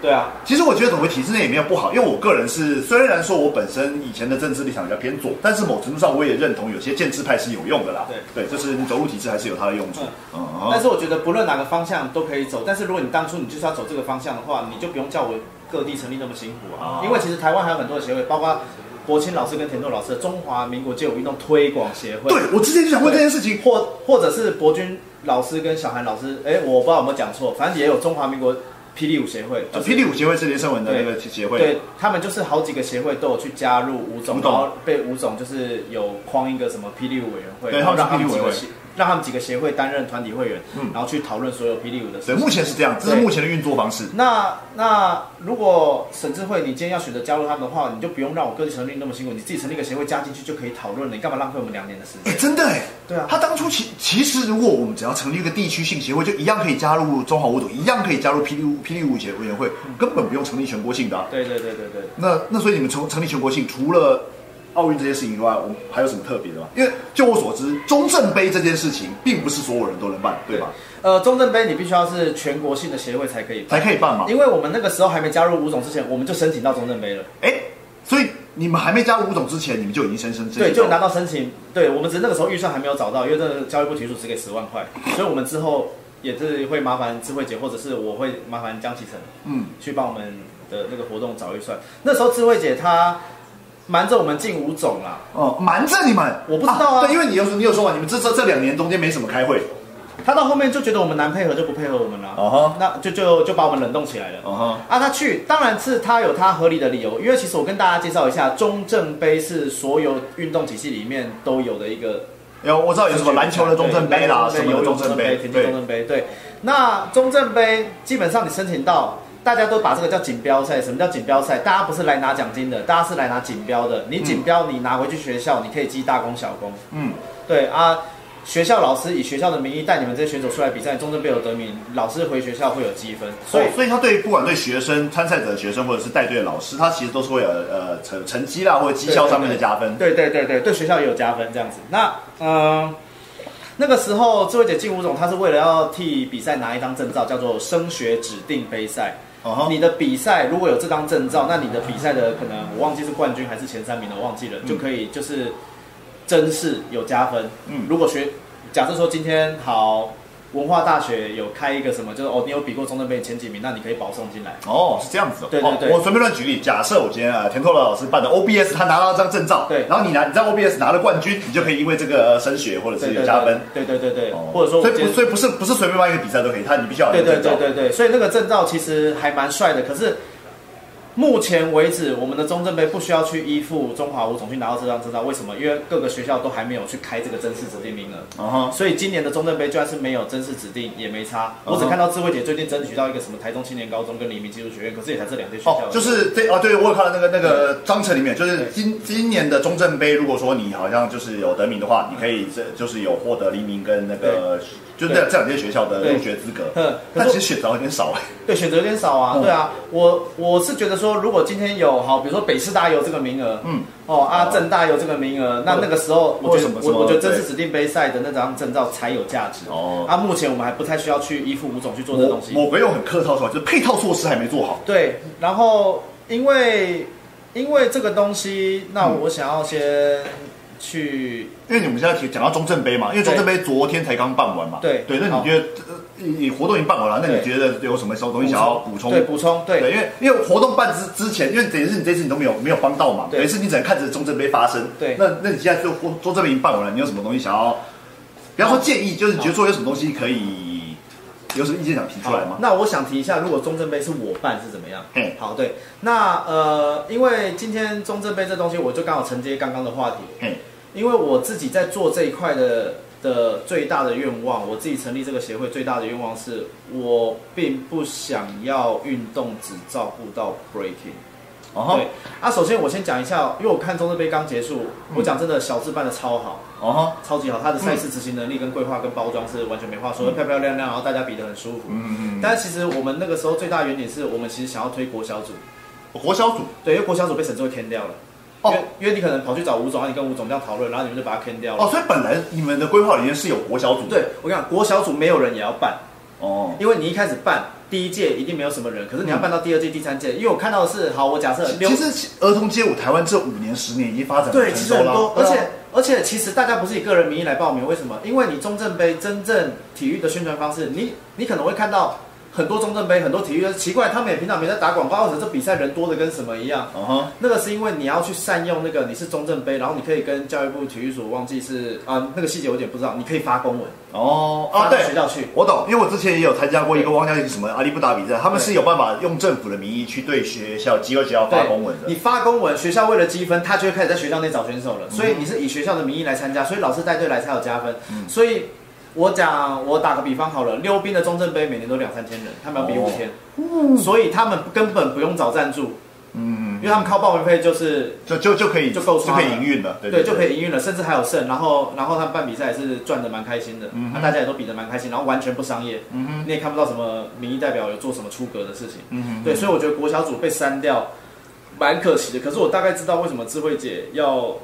对啊，其实我觉得走回体制内也没有不好，因为我个人是虽然说我本身以前的政治立场比较偏左，但是某程度上我也认同有些建制派是有用的啦。对。对，就是你走入体制还是有它的用处。嗯，但是我觉得不论哪个方向都可以走，但是如果你当初你就是要走这个方向的话，你就不用叫我各地成立那么辛苦哦啊。因为其实台湾还有很多的协会，包括国清老师跟田豆老师的中华民国街舞运动推广协会，对我之前就想问这件事情，或或者是博君老师跟小韩老师，哎，我不知道有没有讲错，反正也有中华民国霹雳舞协会，就霹雳舞协会是连胜文的那个协会。对他们就是好几个协会都有去加入吴总，然后被吴总就是有框一个什么霹雳舞委员会，对然后让他们是霹雳舞委员会他们几个协让他们几个协会担任团体会员，嗯然后去讨论所有霹雳舞的事对，目前是这样，这是目前的运作方式。那那如果沈智慧你今天要选择加入他们的话，你就不用让我各地成立那么辛苦，你自己成立一个协会加进去就可以讨论了，你干嘛浪费我们两年的时间哎，间？真的哎，对啊他当初其其实如果我们只要成立一个地区性协会，就一样可以加入中华舞组，一样可以加入霹雳舞霹雳舞协委员会，根本不用成立全国性的啊。对对对对对。那那所以你们成成立全国性，除了奥运这件事情以外，我们还有什么特别的吗？因为就我所知，中正杯这件事情并不是所有人都能办，对吧？呃，中正杯你必须要是全国性的协会才可以，才可以办嘛。因为我们那个时候还没加入五种之前，我们就申请到中正杯了。哎，所以你们还没加入五种之前，你们就已经申申申对，就拿到到申请。对我们只是那个时候预算还没有找到，因为这个教育部提出只给十万块，所以我们之后也是会麻烦智慧姐，或者是我会麻烦江启成嗯，去帮我们的那个活动找预算。那时候智慧姐她瞒着我们进五种啦，哦，瞒着你们，我不知道啊对，因为你有你有说嘛，你们这这这两年中间没什么开会，他到后面就觉得我们难配合，就不配合我们了。哦哈，那就就就把我们冷冻起来了。哦哈，啊，他去当然是他有他合理的理由，因为其实我跟大家介绍一下，中正杯是所有运动体系里面都有的一个有我知道有什么篮球的中正杯啦，什么中正杯，田径中正杯，对。那中正杯基本上你申请到，大家都把这个叫锦标赛。什么叫锦标赛？大家不是来拿奖金的，大家是来拿锦标的。你锦标你拿回去学校，你可以积大功小功。嗯，对啊，学校老师以学校的名义带你们这些选手出来比赛，中正杯有得名，老师回学校会有积分。所以所以，所以他对不管对学生、参赛者的学生，或者是带队的老师，他其实都是会有呃成成绩啦或者绩效上面的加分。对对对对，对学校也有加分这样子。那嗯、呃那个时候智慧姐进吴总，他是为了要替比赛拿一张证照，叫做升学指定杯赛。哦，你的比赛如果有这张证照，那你的比赛的可能我忘记是冠军还是前三名了，我忘记了，就可以就是真是有加分。嗯如果学假设说今天好文化大学有开一个什么，就是哦你有比过中正杯前几名，那你可以保送进来。哦，是这样子的。对对对哦我随便乱举例，假设我今天啊田拓乐老师办的 OBS，他拿到一张证照，对然后你拿你在 OBS 拿了冠军，你就可以因为这个呃升学或者是有加分。对对对对，哦或者说所以不所以不是不是随便办一个比赛都可以，他你必须要有对对对对对，所以那个证照其实还蛮帅的。可是目前为止，我们的中正杯不需要去依附中华五总去拿到这张证照，为什么？因为各个学校都还没有去开这个正式指定名额。所以今年的中正杯就算是没有正式指定，也没差。我只看到智慧姐最近争取到一个什么台中青年高中跟黎明技术学院，可是也才这两间学校就是这啊，对我有看到那个那个章程里面，就是今今年的中正杯，如果说你好像就是有得名的话，你可以这就是有获得黎明跟那个就这这两间学校的入学资格。[laughs] 但其实选择有点少哎。对选择有点少啊。嗯对啊，我我是觉得说，如果今天有好，比如说北师大有这个名额，嗯，哦啊，正大有这个名额，那那个时候我觉得我我觉得正式对指定杯赛的那张证照才有价值。哦啊，目前我们还不太需要去依附吴总去做这东西。某个用很客套说法，就是配套措施还没做好。对，然后因为因为这个东西，那嗯我想要先去因为你们现在提讲到中正杯嘛，因为中正杯昨天才刚办完嘛。对对，那你觉得呃你活动已经办完了，那你觉得有什么什么东西想要补充？对补充对对，因为因为活动办之之前，因为等于是你这次你都没有没有帮到嘛，等于是你只能看着中正杯发生。对那那你现在就中正杯已经办完了，你有什么东西想要？不要说建议，就是你觉得说有什么东西可以，有什么意见想提出来吗？那我想提一下，如果中正杯是我办是怎么样嗯？好，对，那呃，因为今天中正杯这东西，我就刚好承接刚刚的话题，嘿，因为我自己在做这一块的的最大的愿望，我自己成立这个协会最大的愿望是，我并不想要运动只照顾到 breaking。哦哈对，啊，首先我先讲一下，因为我看中正杯刚结束，我讲真的，小智办的超好，哦哈，超级好，他的赛事执行能力跟规划跟包装是完全没话说，漂漂亮亮，然后大家比得很舒服。嗯嗯但其实我们那个时候最大的原点是我们其实想要推国小组，嗯，国小组。对，因为国小组被沈智慧填掉了。哦因为你可能跑去找吴总，然后你跟吴总这样讨论，然后你们就把他坑掉了。哦，所以本来你们的规划里面是有国小组的。对，我跟你讲，国小组没有人也要办，哦，因为你一开始办第一届一定没有什么人，可是你要办到第二届、第三届，因为我看到的是，好，我假设其实儿童街舞台湾这五年十年已经发展对，其实很多，，而且而且其实大家不是以个人名义来报名，为什么？因为你中正杯真正体育的宣传方式，你你可能会看到很多中正杯，很多体育的奇怪，他们也平常没在打广告，或者这比赛人多的跟什么一样。嗯哼，那个是因为你要去善用那个你是中正杯，然后你可以跟教育部体育署忘记是啊、那个细节我有点不知道，你可以发公文哦啊对学校去。我懂，因为我之前也有参加过一个忘记什么阿里不打比赛，他们是有办法用政府的名义去对学校机构学校发公文的你。发公文，学校为了积分，他就会开始在学校内找选手了。所以你是以学校的名义来参加，所以老师带队来才有加分。嗯所以我讲，我打个比方好了，溜冰的中正杯每年都两三千人，他们要比五天，所以他们根本不用找赞助，嗯，因为他们靠报名费就是就就就可以就就够就可以营运了，对对，就可以营运了，甚至还有剩，然后然后他们办比赛也是赚的蛮开心的，那、大家也都比的蛮开心，然后完全不商业，嗯哼，你也看不到什么民意代表有做什么出格的事情，嗯哼，对，所以我觉得国小组被删掉蛮可惜的。可是我大概知道为什么智慧姐要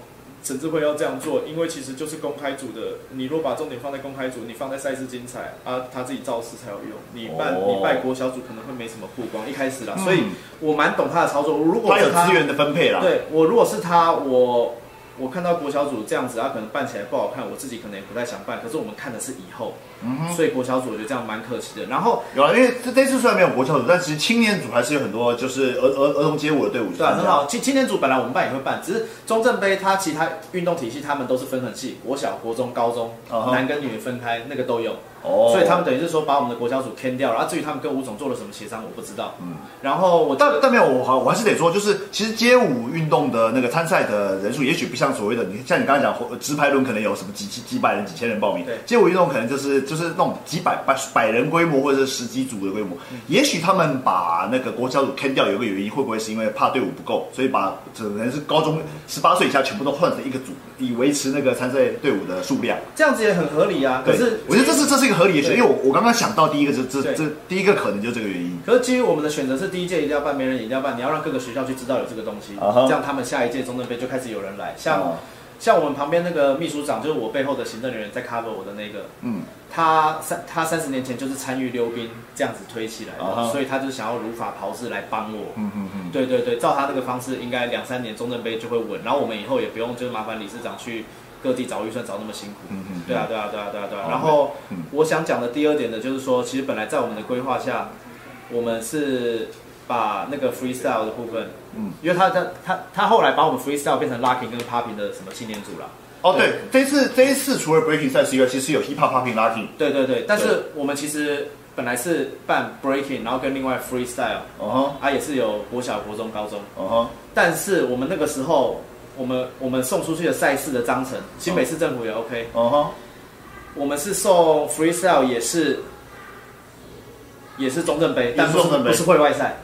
陈志辉要这样做，因为其实就是公开组的，你若把重点放在公开组，你放在赛事精彩啊，他自己造势才有用。你办、哦你拜国小组可能会没什么曝光，一开始啦，嗯所以我蛮懂他的操作。如果是他有资源的分配啦，对我如果是他，我我看到国小组这样子，他可能办起来不好看，我自己可能也不太想办。可是我们看的是以后，嗯哼。所以国小组我觉得这样蛮可惜的。然后有啊，因为这这次虽然没有国小组，但其实青年组还是有很多就是儿儿儿童街舞的队伍对啊，很好。青青年组本来我们办也会办，只是中正杯它其他运动体系他们都是分很细，国小、国中、高中，男跟女分开，那个都有。哦所以他们等于是说把我们的国家组 can 掉了。啊，至于他们跟吴总做了什么协商，我不知道。嗯，然后我但但没有，我好我还是得说，就是其实街舞运动的那个参赛的人数，也许不像所谓的你像你刚才讲呃直排轮可能有什么几几几百人、几千人报名对，街舞运动可能就是就是那种几百百百人规模或者是十几组的规模。也许他们把那个国家组 can 掉，有个原因会不会是因为怕队伍不够，所以把只能是高中十八岁以下全部都换成一个组，以维持那个参赛队伍的数量。这样子也很合理啊。可是，我觉得这是这是一个合理的选择，因为我我刚刚想到第一个这这这第一个可能就是这个原因。可是基于我们的选择是第一届一定要办，没人也一定要办，你要让各个学校去知道有这个东西这样他们下一届中正杯就开始有人来。像、哦像我们旁边那个秘书长，就是我背后的行政人员在 cover 我的那个，嗯，他三他三十年前就是参与溜冰这样子推起来的啊所以他就是想要如法炮制来帮我。嗯嗯嗯，对对对，照他这个方式，应该两三年中正杯就会稳，然后我们以后也不用就是麻烦理事长去各地找预算找那么辛苦。嗯嗯对啊，对啊，对啊，对啊，对啊。然后嗯我想讲的第二点呢，就是说，其实本来在我们的规划下，我们是把那个 freestyle 的部分，嗯，因为他他他他后来把我们 freestyle 变成 locking 跟 popping 的什么青年组了。哦，对，这一次这一次除了 breaking 赛事以外，其实有 hip hop popping locking。对对对，但是我们其实本来是办 breaking，然后跟另外 freestyle，哦。啊也是有国小、国中、高中，哈，哦。但是我们那个时候，我们我们送出去的赛事的章程，新北市政府也 OK，哈，哦。哈，我们是送 freestyle 也是也是中正杯，但不是不是会外赛。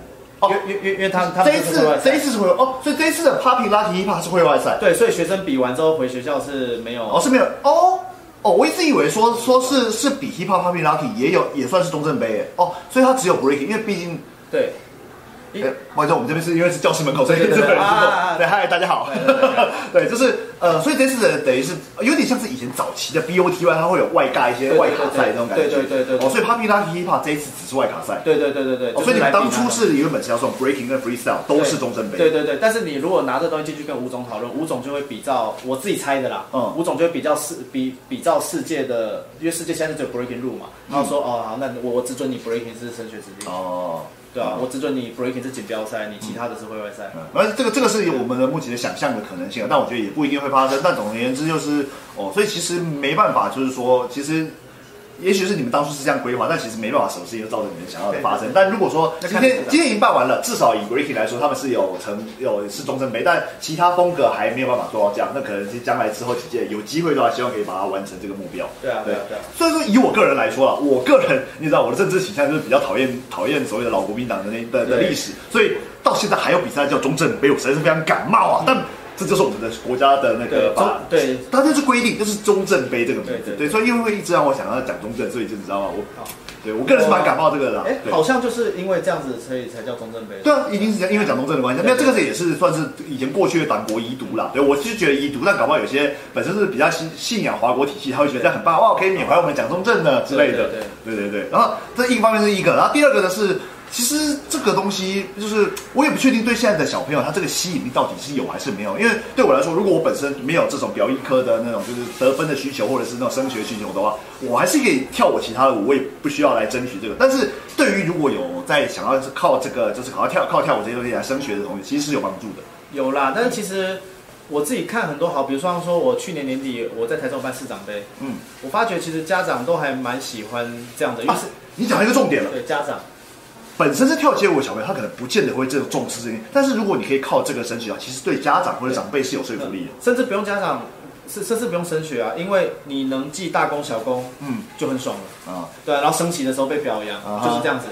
哦因为因为因为他他这一次这一次是会哦，所以这一次的 popping locking hip hop 是会外赛。对，所以学生比完之后回学校是没有哦，是没有哦哦，我一直以为说说是是比 hip hop popping locking 也有也算是东正杯耶哦，所以他只有 breaking，因为毕竟。对。因哎，不好意思，我们这边是因为是教室门口，所以这个人啊对，嗨，大家好，对，[laughs] 就是呃，所以这次的等于是有点像是以前早期的 BOTY，它会有外尬一些外卡赛那种感觉，对对对对对。哦，所以 Poppy Lucky Hip Hop 这一次只是外卡赛，对对对对对，哦，所以你们当初是原本是要送 Breaking 跟 Freestyle 都是中正杯，对对对，但是你如果拿这东西进去跟吴总讨论，吴总就会比较我自己猜的啦。嗯。吴总就会比较世比比较世界的，因为世界现在只有 breaking rule 嘛，然后说哦好，那我我只准你 breaking 是升学指令，哦。对啊，我只准你 breaking 是锦标赛，你其他的是会外赛。嗯而这个这个是我们的目前的想象的可能性啊，但我觉得也不一定会发生。但总而言之就是哦，所以其实没办法，就是说，其实也许是你们当初是这样规划，但其实没办法什么事情都照着你们想要的发生。但如果说今天今天已经办完了，至少以 Breaking 来说，他们是有成有是中正杯，但其他风格还没有办法做到这样，那可能是将来之后几届有机会的话，希望可以把它完成这个目标。对啊对啊对啊。所以说，以我个人来说啊，我个人你知道我的政治倾向就是比较讨厌讨厌所谓的老国民党的那的的历史，所以到现在还有比赛叫中正杯，我实在是非常感冒啊。但这就是我们的国家的那个法，对它就是规定，就是中正杯这个名字。对对对，所以因为会一直让我想要讲中正，所以就你知道吗？我对我个人是蛮感冒这个的啊。哎，对好像就是因为这样子，所以才叫中正杯。对啊，一定是，因为讲中正的关系。对那这个是也是算是以前过去的党国遗毒啦。对我是觉得遗毒，但搞不好有些本身是比较信信仰华国体系，他会觉得这样很棒，哇，可以缅怀我们蒋中正呢之类的。对对对对。然后这一个方面是一个，然后第二个呢是。其实这个东西就是我也不确定对现在的小朋友他这个吸引力到底是有还是没有，因为对我来说，如果我本身没有这种表演科的那种就是得分的需求或者是那种升学需求的话，我还是可以跳我其他的舞，我也不需要来争取这个。但是对于如果有在想要靠这个就是靠跳靠跳舞这些东西来升学的同学，其实是有帮助的。有啦，但是其实我自己看很多好，比如说说我去年年底我在台中办市长杯，嗯，我发觉其实家长都还蛮喜欢这样的，因为啊是、，你讲一个重点了。对家长。本身是跳街舞的小朋友，他可能不见得会这种重视这些，但是如果你可以靠这个升学啊，其实对家长或者长辈是有说服力的。甚至不用家长，是甚至不用升学啊，因为你能记大功小功嗯就很爽了。啊，对啊，然后升旗的时候被表扬，啊哈就是这样子。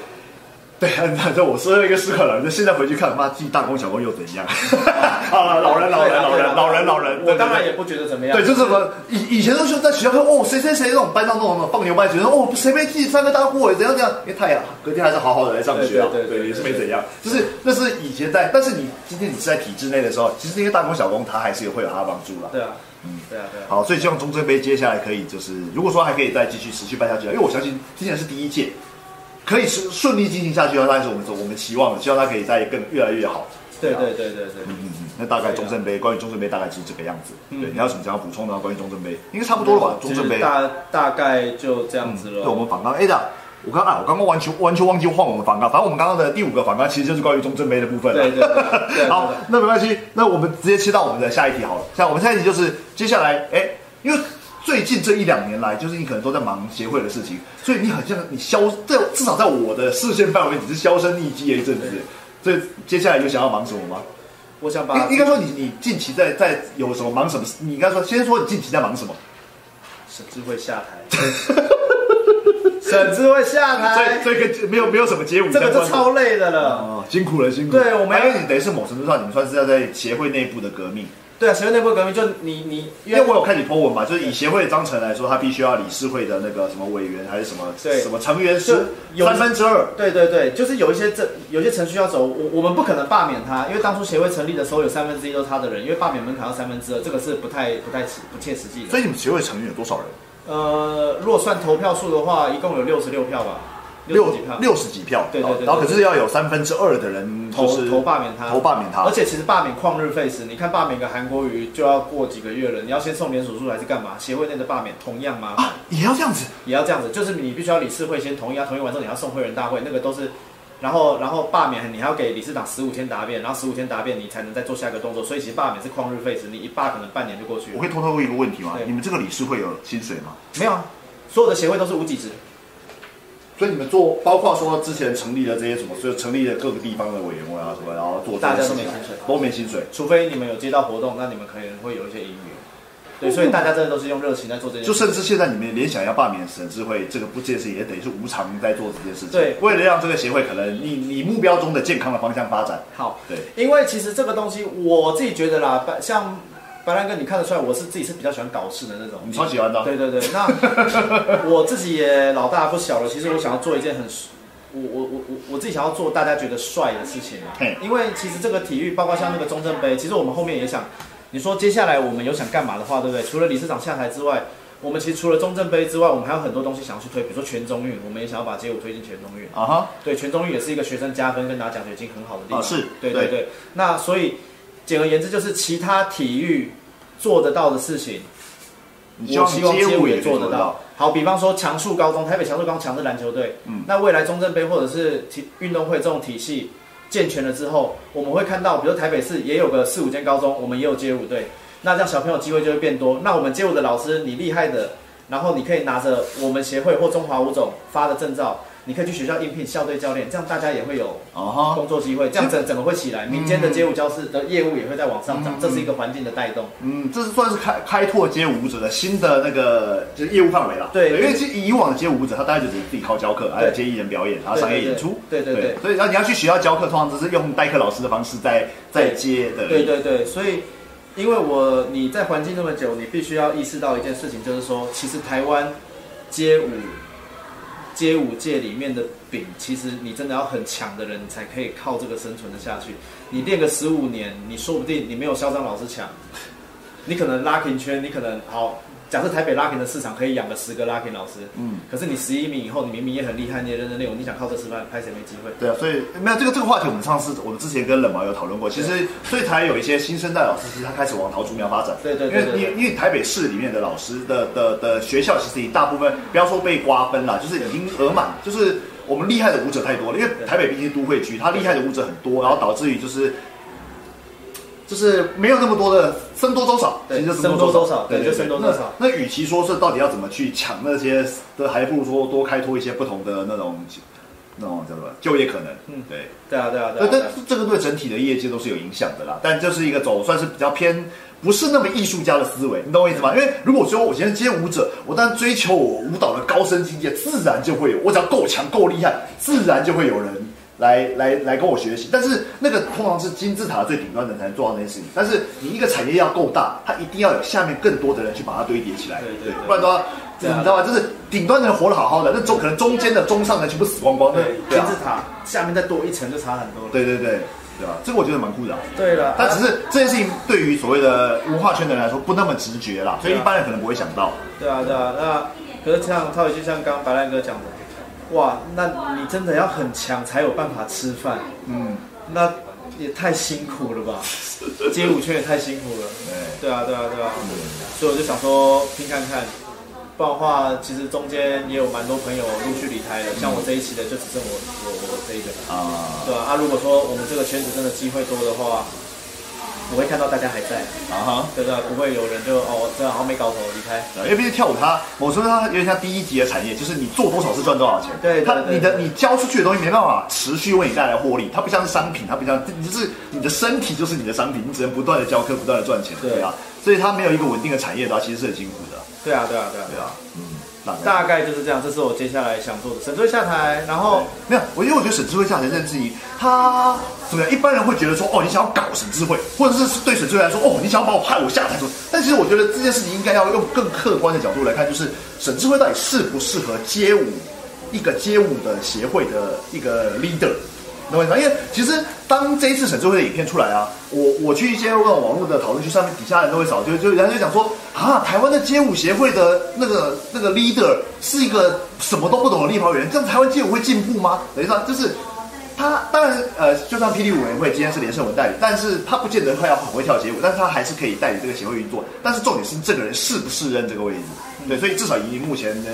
对啊，那这我说了一个思考了，那现在回去看，妈替大功小功又怎样？[laughs] 啊，老人老人老人老人老人，我当然也不。不觉得怎么样。对，就是什么以以前都是在学校看哦，谁谁谁那种班上那种放牛班，觉得哦谁被记三个大过怎样怎样，因为太阳隔天还是好好的来上学啊，对对也是没怎样，就是那是以前在，但是你今天你是在体制内的时候，其实那些大功小功它还是会有他的帮助啦。对啊，嗯对啊，对啊。好，所以希望中正杯接下来可以就是，如果说还可以再继续持续办下去，因为我相信今年是第一届，可以顺顺利进行下去的话，但是我们我们期望的，希望它可以再更越来越好。对对对对对。嗯嗯嗯，那大概中正杯，关于中正杯大概就是这个样子。嗯对，你还有什么想要补充的吗？关于中正杯，应该差不多了吧？中正杯，大大概就这样子了。对，我们反刚，哎的，我刚啊，我刚刚完全完全忘记换我们反刚，反正我们刚刚的第五个反刚其实就是关于中正杯的部分了。对对对对 [laughs] 好，那没关系，那我们直接切到我们的下一题好了。像我们下一题就是接下来，哎，因为最近这一两年来，就是你可能都在忙协会的事情，所以你好像你销在至少在我的视线范围，你是销声匿迹了一阵子。所以接下来有想要忙什么吗？我想把应应该说你你近期在在有什么忙什么？你应该说先说你近期在忙什么？沈智慧下台，[laughs] 沈志慧下台，这这个没有没有什么街舞这个就超累的了。哦，辛苦了辛苦了。对我们要因为你等于是某程度上，你们算是要在协会内部的革命。对啊，协会内部革命就你你因为我有看你 po 文嘛，就是以协会的章程来说，他必须要理事会的那个什么委员还是什么对什么成员就是有三分之二，对对对，就是有一些这有些程序要走，我我们不可能罢免他，因为当初协会成立的时候有三分之一都是他的人，因为罢免门槛要三分之二，这个是不太不太不切实际的。所以你们协会成员有多少人？呃，如果算投票数的话，一共有六十六票吧，六十几票。六十几票，对对对对然后可是要有三分之二的人投就是投罢免他，投罢免他，而且其实罢免旷日费时，你看罢免个韩国瑜就要过几个月了，你要先送联署书还是干嘛？协会内的罢免同样麻烦，啊也要这样子，也要这样子，就是你必须要理事会先同意啊，同意完之后你要送会员大会，那个都是，然后然后罢免你还要给理事长十五天答辩，然后十五天答辩你才能再做下一个动作，所以其实罢免是旷日费时，你一罢可能半年就过去了。我可以偷偷问一个问题吗？你们这个理事会有薪水吗？没有啊，所有的协会都是无给职，所以你们做，包括说之前成立的这些什么，所以成立了各个地方的委员会啊什么，然后做这大家都没薪水，都没薪水，除非你们有接到活动，那你们可能会有一些盈余。对，所以大家真的都是用热情在做这件事。就甚至现在你们联想要罢免沈智慧这个不这件事，也等于是无偿在做这件事情。对为了让这个协会可能你你目标中的健康的方向发展，好，对，因为其实这个东西我自己觉得啦，像白兰哥，你看得出来，我是自己是比较喜欢搞事的那种。你超喜欢的啊。对对对，那 [laughs] 我自己也老大不小了。其实我想要做一件很，我我我我我自己想要做大家觉得帅的事情啊嘿。因为其实这个体育，包括像那个中正杯，其实我们后面也想，你说接下来我们有想干嘛的话，对不对？除了理事长下台之外，我们其实除了中正杯之外，我们还有很多东西想要去推，比如说全中运，我们也想要把街舞推进全中运。啊哈，对，全中运也是一个学生加分跟拿奖学金很好的地方。啊是对对对对。那所以简而言之，就是其他体育做得到的事情，我希望街舞也做得到。。好，比方说强树高中，台北强树高中强是篮球队，嗯那未来中正杯或者是体运动会这种体系健全了之后，我们会看到，比如台北市也有个四五间高中，我们也有街舞队，那这样小朋友机会就会变多。那我们街舞的老师，你厉害的，然后你可以拿着我们协会或中华舞总发的证照，你可以去学校应聘校队教练，这样大家也会有工作机会，这样整整个会起来，民间的街舞教室的业务也会在往上涨，这是一个环境的带动。嗯，这是算是开开拓街舞舞者的新的那个就是业务范围了。对因为其实以往的街舞舞者，他大概就只是自己靠教课，还有接艺人表演，然后商业演出。对对对对所以然后你要去学校教课，通常只是用代课老师的方式在在接的。对对对，所以因为我你在环境那么久，你必须要意识到一件事情，就是说，其实台湾街舞街舞界里面的饼，其实你真的要很强的人，才可以靠这个生存的下去。你练个十五年，你说不定你没有嚣张老师强，你可能拉平圈，你可能好。假设台北 locking 的市场可以养个十个 locking 老师，嗯，可是你十一名以后，你明明也很厉害，你也认真练舞，你想靠这吃饭，拍谁没机会？对啊，所以没有这个这个话题，我们上次我们之前跟冷毛有讨论过。其实，所以才有一些新生代老师，其实他开始往桃竹苗发展。对对对对对因为因为因为台北市里面的老师的的的学校，其实一大部分不要说被瓜分了，就是已经额满，就是我们厉害的舞者太多了。因为台北毕竟是都会区，他厉害的舞者很多，然后导致于就是。就是没有那么多的僧多粥少，对其实就僧多粥少对就僧多粥少那那与其说是到底要怎么去抢那些的，还不如说多开拓一些不同的那种那种叫什么就业可能。嗯对。对啊对啊对这个对整体的业界都是有影响的啦。但这是一个走算是比较偏不是那么艺术家的思维，你懂我意思吗？因为如果说我今天接舞者，我当然追求我舞蹈的高深境界，自然就会有，我只要够强够厉害，自然就会有人来来来跟我学习。但是那个通常是金字塔最顶端的人才能做到那件事情。但是你一个产业要够大，它一定要有下面更多的人去把它堆叠起来，对对对不然的话。你知道吗？就是顶端的人活得好好的，那中可能中间的、中上的全部死光光的。对，对啊金字塔下面再多一层就差很多了。对对对，对吧？这个我觉得蛮酷的啊、对了，但只是这件事情对于所谓的文化圈的人来说不那么直觉啦，所以一般人可能不会想到。对啊对啊，那可是像套一句像刚刚白兰哥讲的，哇，那你真的要很强才有办法吃饭，嗯，那也太辛苦了吧？[laughs] 街舞圈也太辛苦了。对，对啊对啊对啊，所以我就想说拼看看。不然的话，其实中间也有蛮多朋友陆续离开了，像我这一期的就只剩我我我这一个，啊，对啊，啊，如果说我们这个圈子真的机会多的话，我会看到大家还在，啊哈。对对，不会有人就哦，这样好像没搞头离开。因为毕竟跳舞它某程度上它有点像第一级的产业，就是你做多少是赚多少钱。对对对你的你交出去的东西没办法持续为你带来获利，它不像是商品，它不像你就是你的身体就是你的商品，你只能不断的教课，不断的赚钱，对对啊。所以它没有一个稳定的产业的话，其实是很辛苦的，对啊，对啊，对啊，对啊，嗯，大概。就是这样。这是我接下来想做的。沈队下台，然后没有，我因为我觉得沈智慧下台任之一，他怎么样？一般人会觉得说，哦，你想要搞沈智慧，或者是对沈智慧来说，哦，你想要把我害我下台说。但其实我觉得这件事情应该要用更客观的角度来看，就是沈智慧到底适不适合街舞一个街舞的协会的一个 leader。懂我意思吗？因为其实当这一次沈智慧的影片出来啊，我我去一些那种网络的讨论区上面，底下人都会扫，就就人家就讲说啊，台湾的街舞协会的那个那个 leader 是一个什么都不懂的立法委员，这样台湾街舞会进步吗？等于说就是他当然呃，就像霹雳舞委员会今天是连胜文代理，但是他不见得会要很会跳街舞，但是他还是可以代理这个协会运作。但是重点是这个人适不适任这个位置，对，所以至少以目前的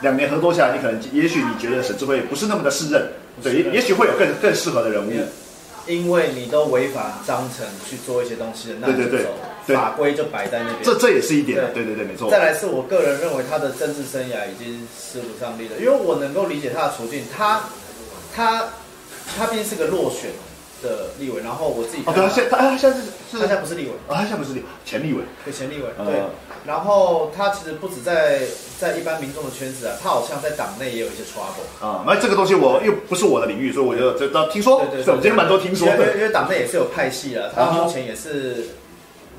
两年合作下来，你可能也许你觉得沈智慧不是那么的适任，对，也也许会有更更适合的人物。因为你都违反章程去做一些东西的，那对对对法规就摆在那边。这这也是一点，对对对对，没错再。来是我个人认为他的政治生涯已经使不上力了，因为我能够理解他的处境，他他他毕竟是个落选的立委，然后我自己哦，对，他现他他现在是他现在不是立委，啊，他现在不是立前立委，对前立委，嗯对，然后他其实不止在在一般民众的圈子啊，他好像在党内也有一些 trouble。啊，那这个东西我又不是我的领域，所以我就这这听说，对对我今天蛮多听说的。因为党内也是有派系了，他目前也是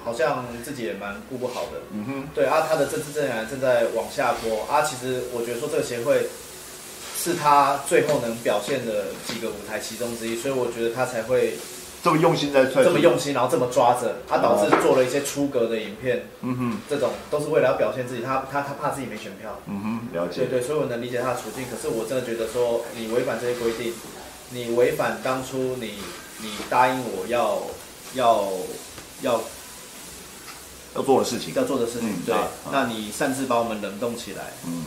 好像自己也蛮顾不好的。嗯哼，对啊，他的政治生涯正在往下坡啊。其实我觉得说这个协会是他最后能表现的几个舞台其中之一，所以我觉得他才会这么用心在这么用心，然后这么抓着，他导致做了一些出格的影片，嗯哼，这种都是为了要表现自己，他他他怕自己没选票。嗯哼，了解。对对，所以我能理解他的处境。可是我真的觉得说，你违反这些规定，你违反当初你你答应我要要要要做的事情。要做的事情，对那你擅自把我们冷冻起来，嗯，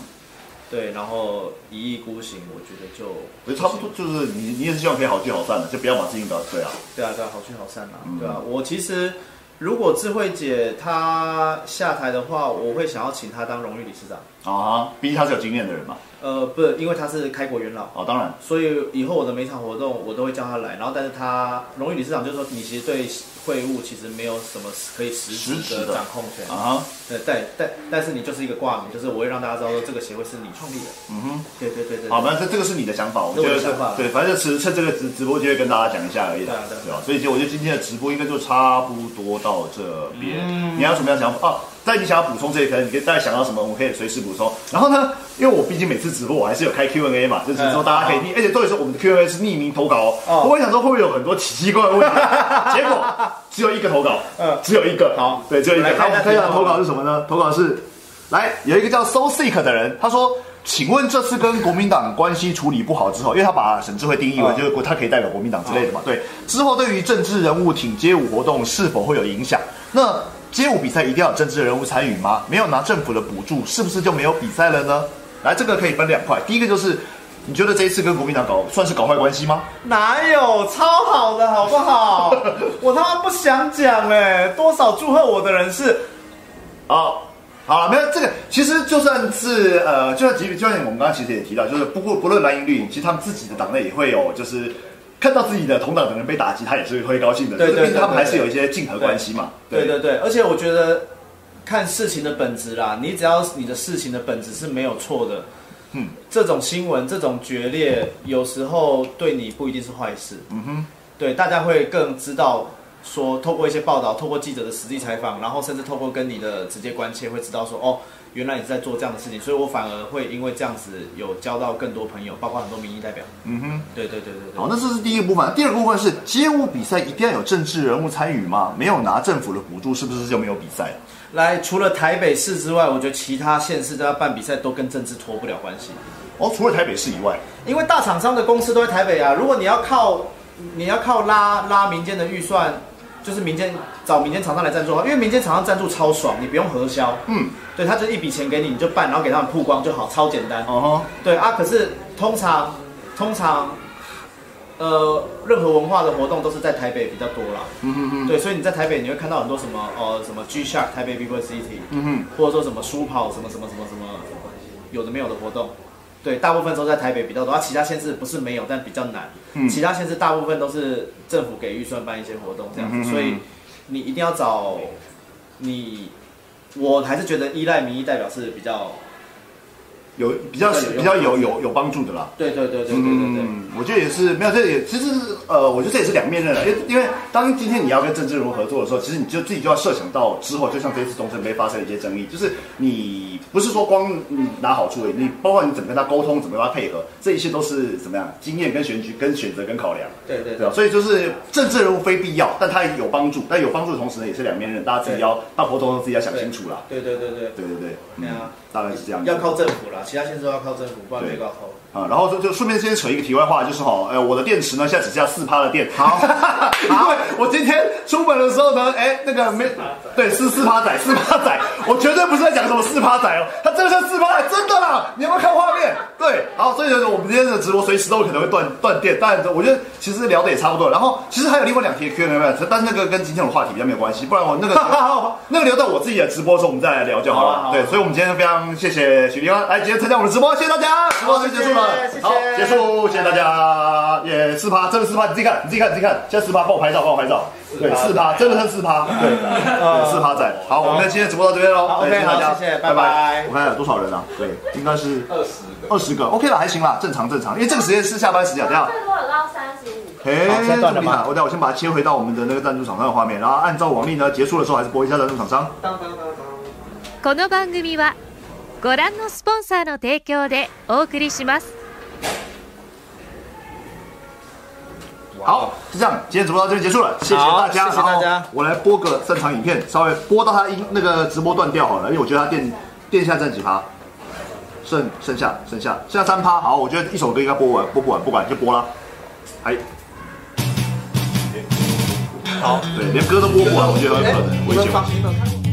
对，然后一意孤行，我觉得就我觉得差不多就是你你也是希望可以好聚好散的，就不要把事情搞对啊。对啊对啊，好聚好散啊，嗯对啊，我其实。如果智慧姐她下台的话，我会想要请她当荣誉理事长。啊，毕竟他是有经验的人嘛。呃，不是，因为他是开国元老，哦，当然，所以以后我的每场活动我都会叫他来，然后但是他荣誉理事长就是说你其实对会务其实没有什么可以实质的掌控权，啊，对，但但但是你就是一个挂名，就是我会让大家知道说这个协会是你创立的，嗯哼。对对对对，好，那这这个是你的想法，我觉得想法对，反正就趁这个直直播机会跟大家讲一下而已啦对啊对啊对吧？所以其实我觉得今天的直播应该就差不多到这边。嗯你还有什么样想法？哦，在你想要补充这些，可能你可以大概想到什么，我们可以随时补充。然后呢，因为我毕竟每次直播我还是有开 Q&A 嘛，就是说嗯大家可以听，而且重点是我们的 Q&A 是匿名投稿哦。哦我也想说会不会有很多奇奇怪怪的问题，[laughs] 结果只有一个投稿，嗯只有一个，好对，只有一个。我们来看我们看一下投稿投稿是什么呢？投稿是。来，有一个叫 So Sick 的人，他说：“请问这次跟国民党关系处理不好之后，因为他把沈智慧定义为嗯就是他可以代表国民党之类的嘛，对。之后对于政治人物挺街舞活动是否会有影响？那街舞比赛一定要有政治人物参与吗？没有拿政府的补助，是不是就没有比赛了呢？来，这个可以分两块，第一个就是你觉得这一次跟国民党搞算是搞坏关系吗？哪有超好的好不好？[laughs] 我他妈不想讲哎，多少祝贺我的人是啊，好了，没有这个，其实就算是呃，就算即便就像我们刚刚其实也提到，就是不过不论蓝营绿营，其实他们自己的党内也会有，就是看到自己的同党的人被打击，他也是会高兴的。对对他们还是有一些竞合关系嘛。对对对，而且我觉得看事情的本质啦，你只要你的事情的本质是没有错的，嗯，这种新闻这种决裂，有时候对你不一定是坏事，嗯哼，对，大家会更知道说，透过一些报道，透过记者的实际采访，然后甚至透过跟你的直接关切，会知道说，哦，原来你是在做这样的事情，所以我反而会因为这样子有交到更多朋友，包括很多民意代表。嗯哼。对对对对对。好，那这是第一个部分。第二个部分是街舞比赛一定要有政治人物参与吗？没有拿政府的补助，是不是就没有比赛？来，除了台北市之外，我觉得其他县市都要办比赛，都跟政治脱不了关系。哦，除了台北市以外，因为大厂商的公司都在台北啊，如果你要靠你要靠拉拉民间的预算，就是民间找民间厂商来赞助，因为民间厂商赞助超爽，你不用核销，嗯，对他就一笔钱给你，你就办，然后给他们曝光就好，超简单。哦对啊，可是通常通常呃，任何文化的活动都是在台北比较多啦。嗯哼哼，对，所以你在台北你会看到很多什么呃什么 G-Shark 台北 People City，嗯哼，或者说什么书跑什么什么什么什么有的没有的活动。对，大部分都在台北比较多，啊，其他县市不是没有，但比较难。嗯其他县市大部分都是政府给预算办一些活动这样子，所以你一定要找你，我还是觉得依赖民意代表是比较，有比较比较有有有有帮助的啦。对对对对对对对。嗯，我觉得也是没有，这也其实呃，我觉得这也是两面刃了，因为因为当今天你要跟政治人物合作的时候，其实你就自己就要设想到之后，就像这次东城杯发生的一些争议，就是你不是说光嗯拿好处而已，你包括你怎么跟他沟通，怎么跟他配合，这一切都是怎么样经验跟选举跟选择跟考量。对对对啊，所以就是政治人物非必要，但他也有帮助，但有帮助的同时呢，也是两面刃，大家自己要办活动的时候自己要想清楚啦。对对对对，对对对，嗯对啊，大概是这样。要靠政府啦，其他县市都要靠政府，不然没搞头。啊，然后就就顺便先扯一个题外话，就是哈，呃，我的电池呢现在只剩下四趴的电。好，[laughs] 因为我今天出门的时候呢，哎，那个没，对，是四趴仔，[laughs] 四趴仔，我绝对不是在讲什么四趴仔哦，他真的是四趴仔，真的啦，你有没有看画面？对，好，所以呢，我们今天的直播随时都有可能会断断电，但我觉得其实聊的也差不多了。然后其实还有另外两题 Q&A，但是那个跟今天的话题比较没有关系，不然我那个 [laughs] 那个留到我自己的直播的时候我们再来聊就好了。对，所以我们今天非常谢谢许立安来今天参加我们的直播，谢谢大家，直播就结束了，谢谢好，结束，谢谢大家，也四趴，真的四趴，你自己看，你自己看，你自己看，现在四趴，帮我拍照，帮我拍照，对，四趴，真的是四趴，对，对四趴[laughs] 仔，好，我们今天直播到这边喽，好对 OK，大家好谢谢拜拜拜我看有多少人啊？对，应该是二十个，二十个，OK 了，还行啦，正常正常，因为这个时间是下班时间，等一下。最多有到三十五个。嘿，好现在断了吗这么厉害我等下我先把它切回到我们的那个赞助厂商的画面，然后按照往例呢，结束的时候还是播一下赞助厂商。この番組は ご覧のスポンサーの提供でお送りします。好，就这样，今天直播到这边结束了，谢谢好大家，谢谢大家。我来播个正常影片，稍微播到它音那个直播断掉好了，因为我觉得它电电下占几趴，剩剩下剩下剩下三趴，好，我觉得一首歌应该播完，播不完，不管就播了，哎，好，对，连歌都播不完，我觉得很可能危险。你们放，你们看过。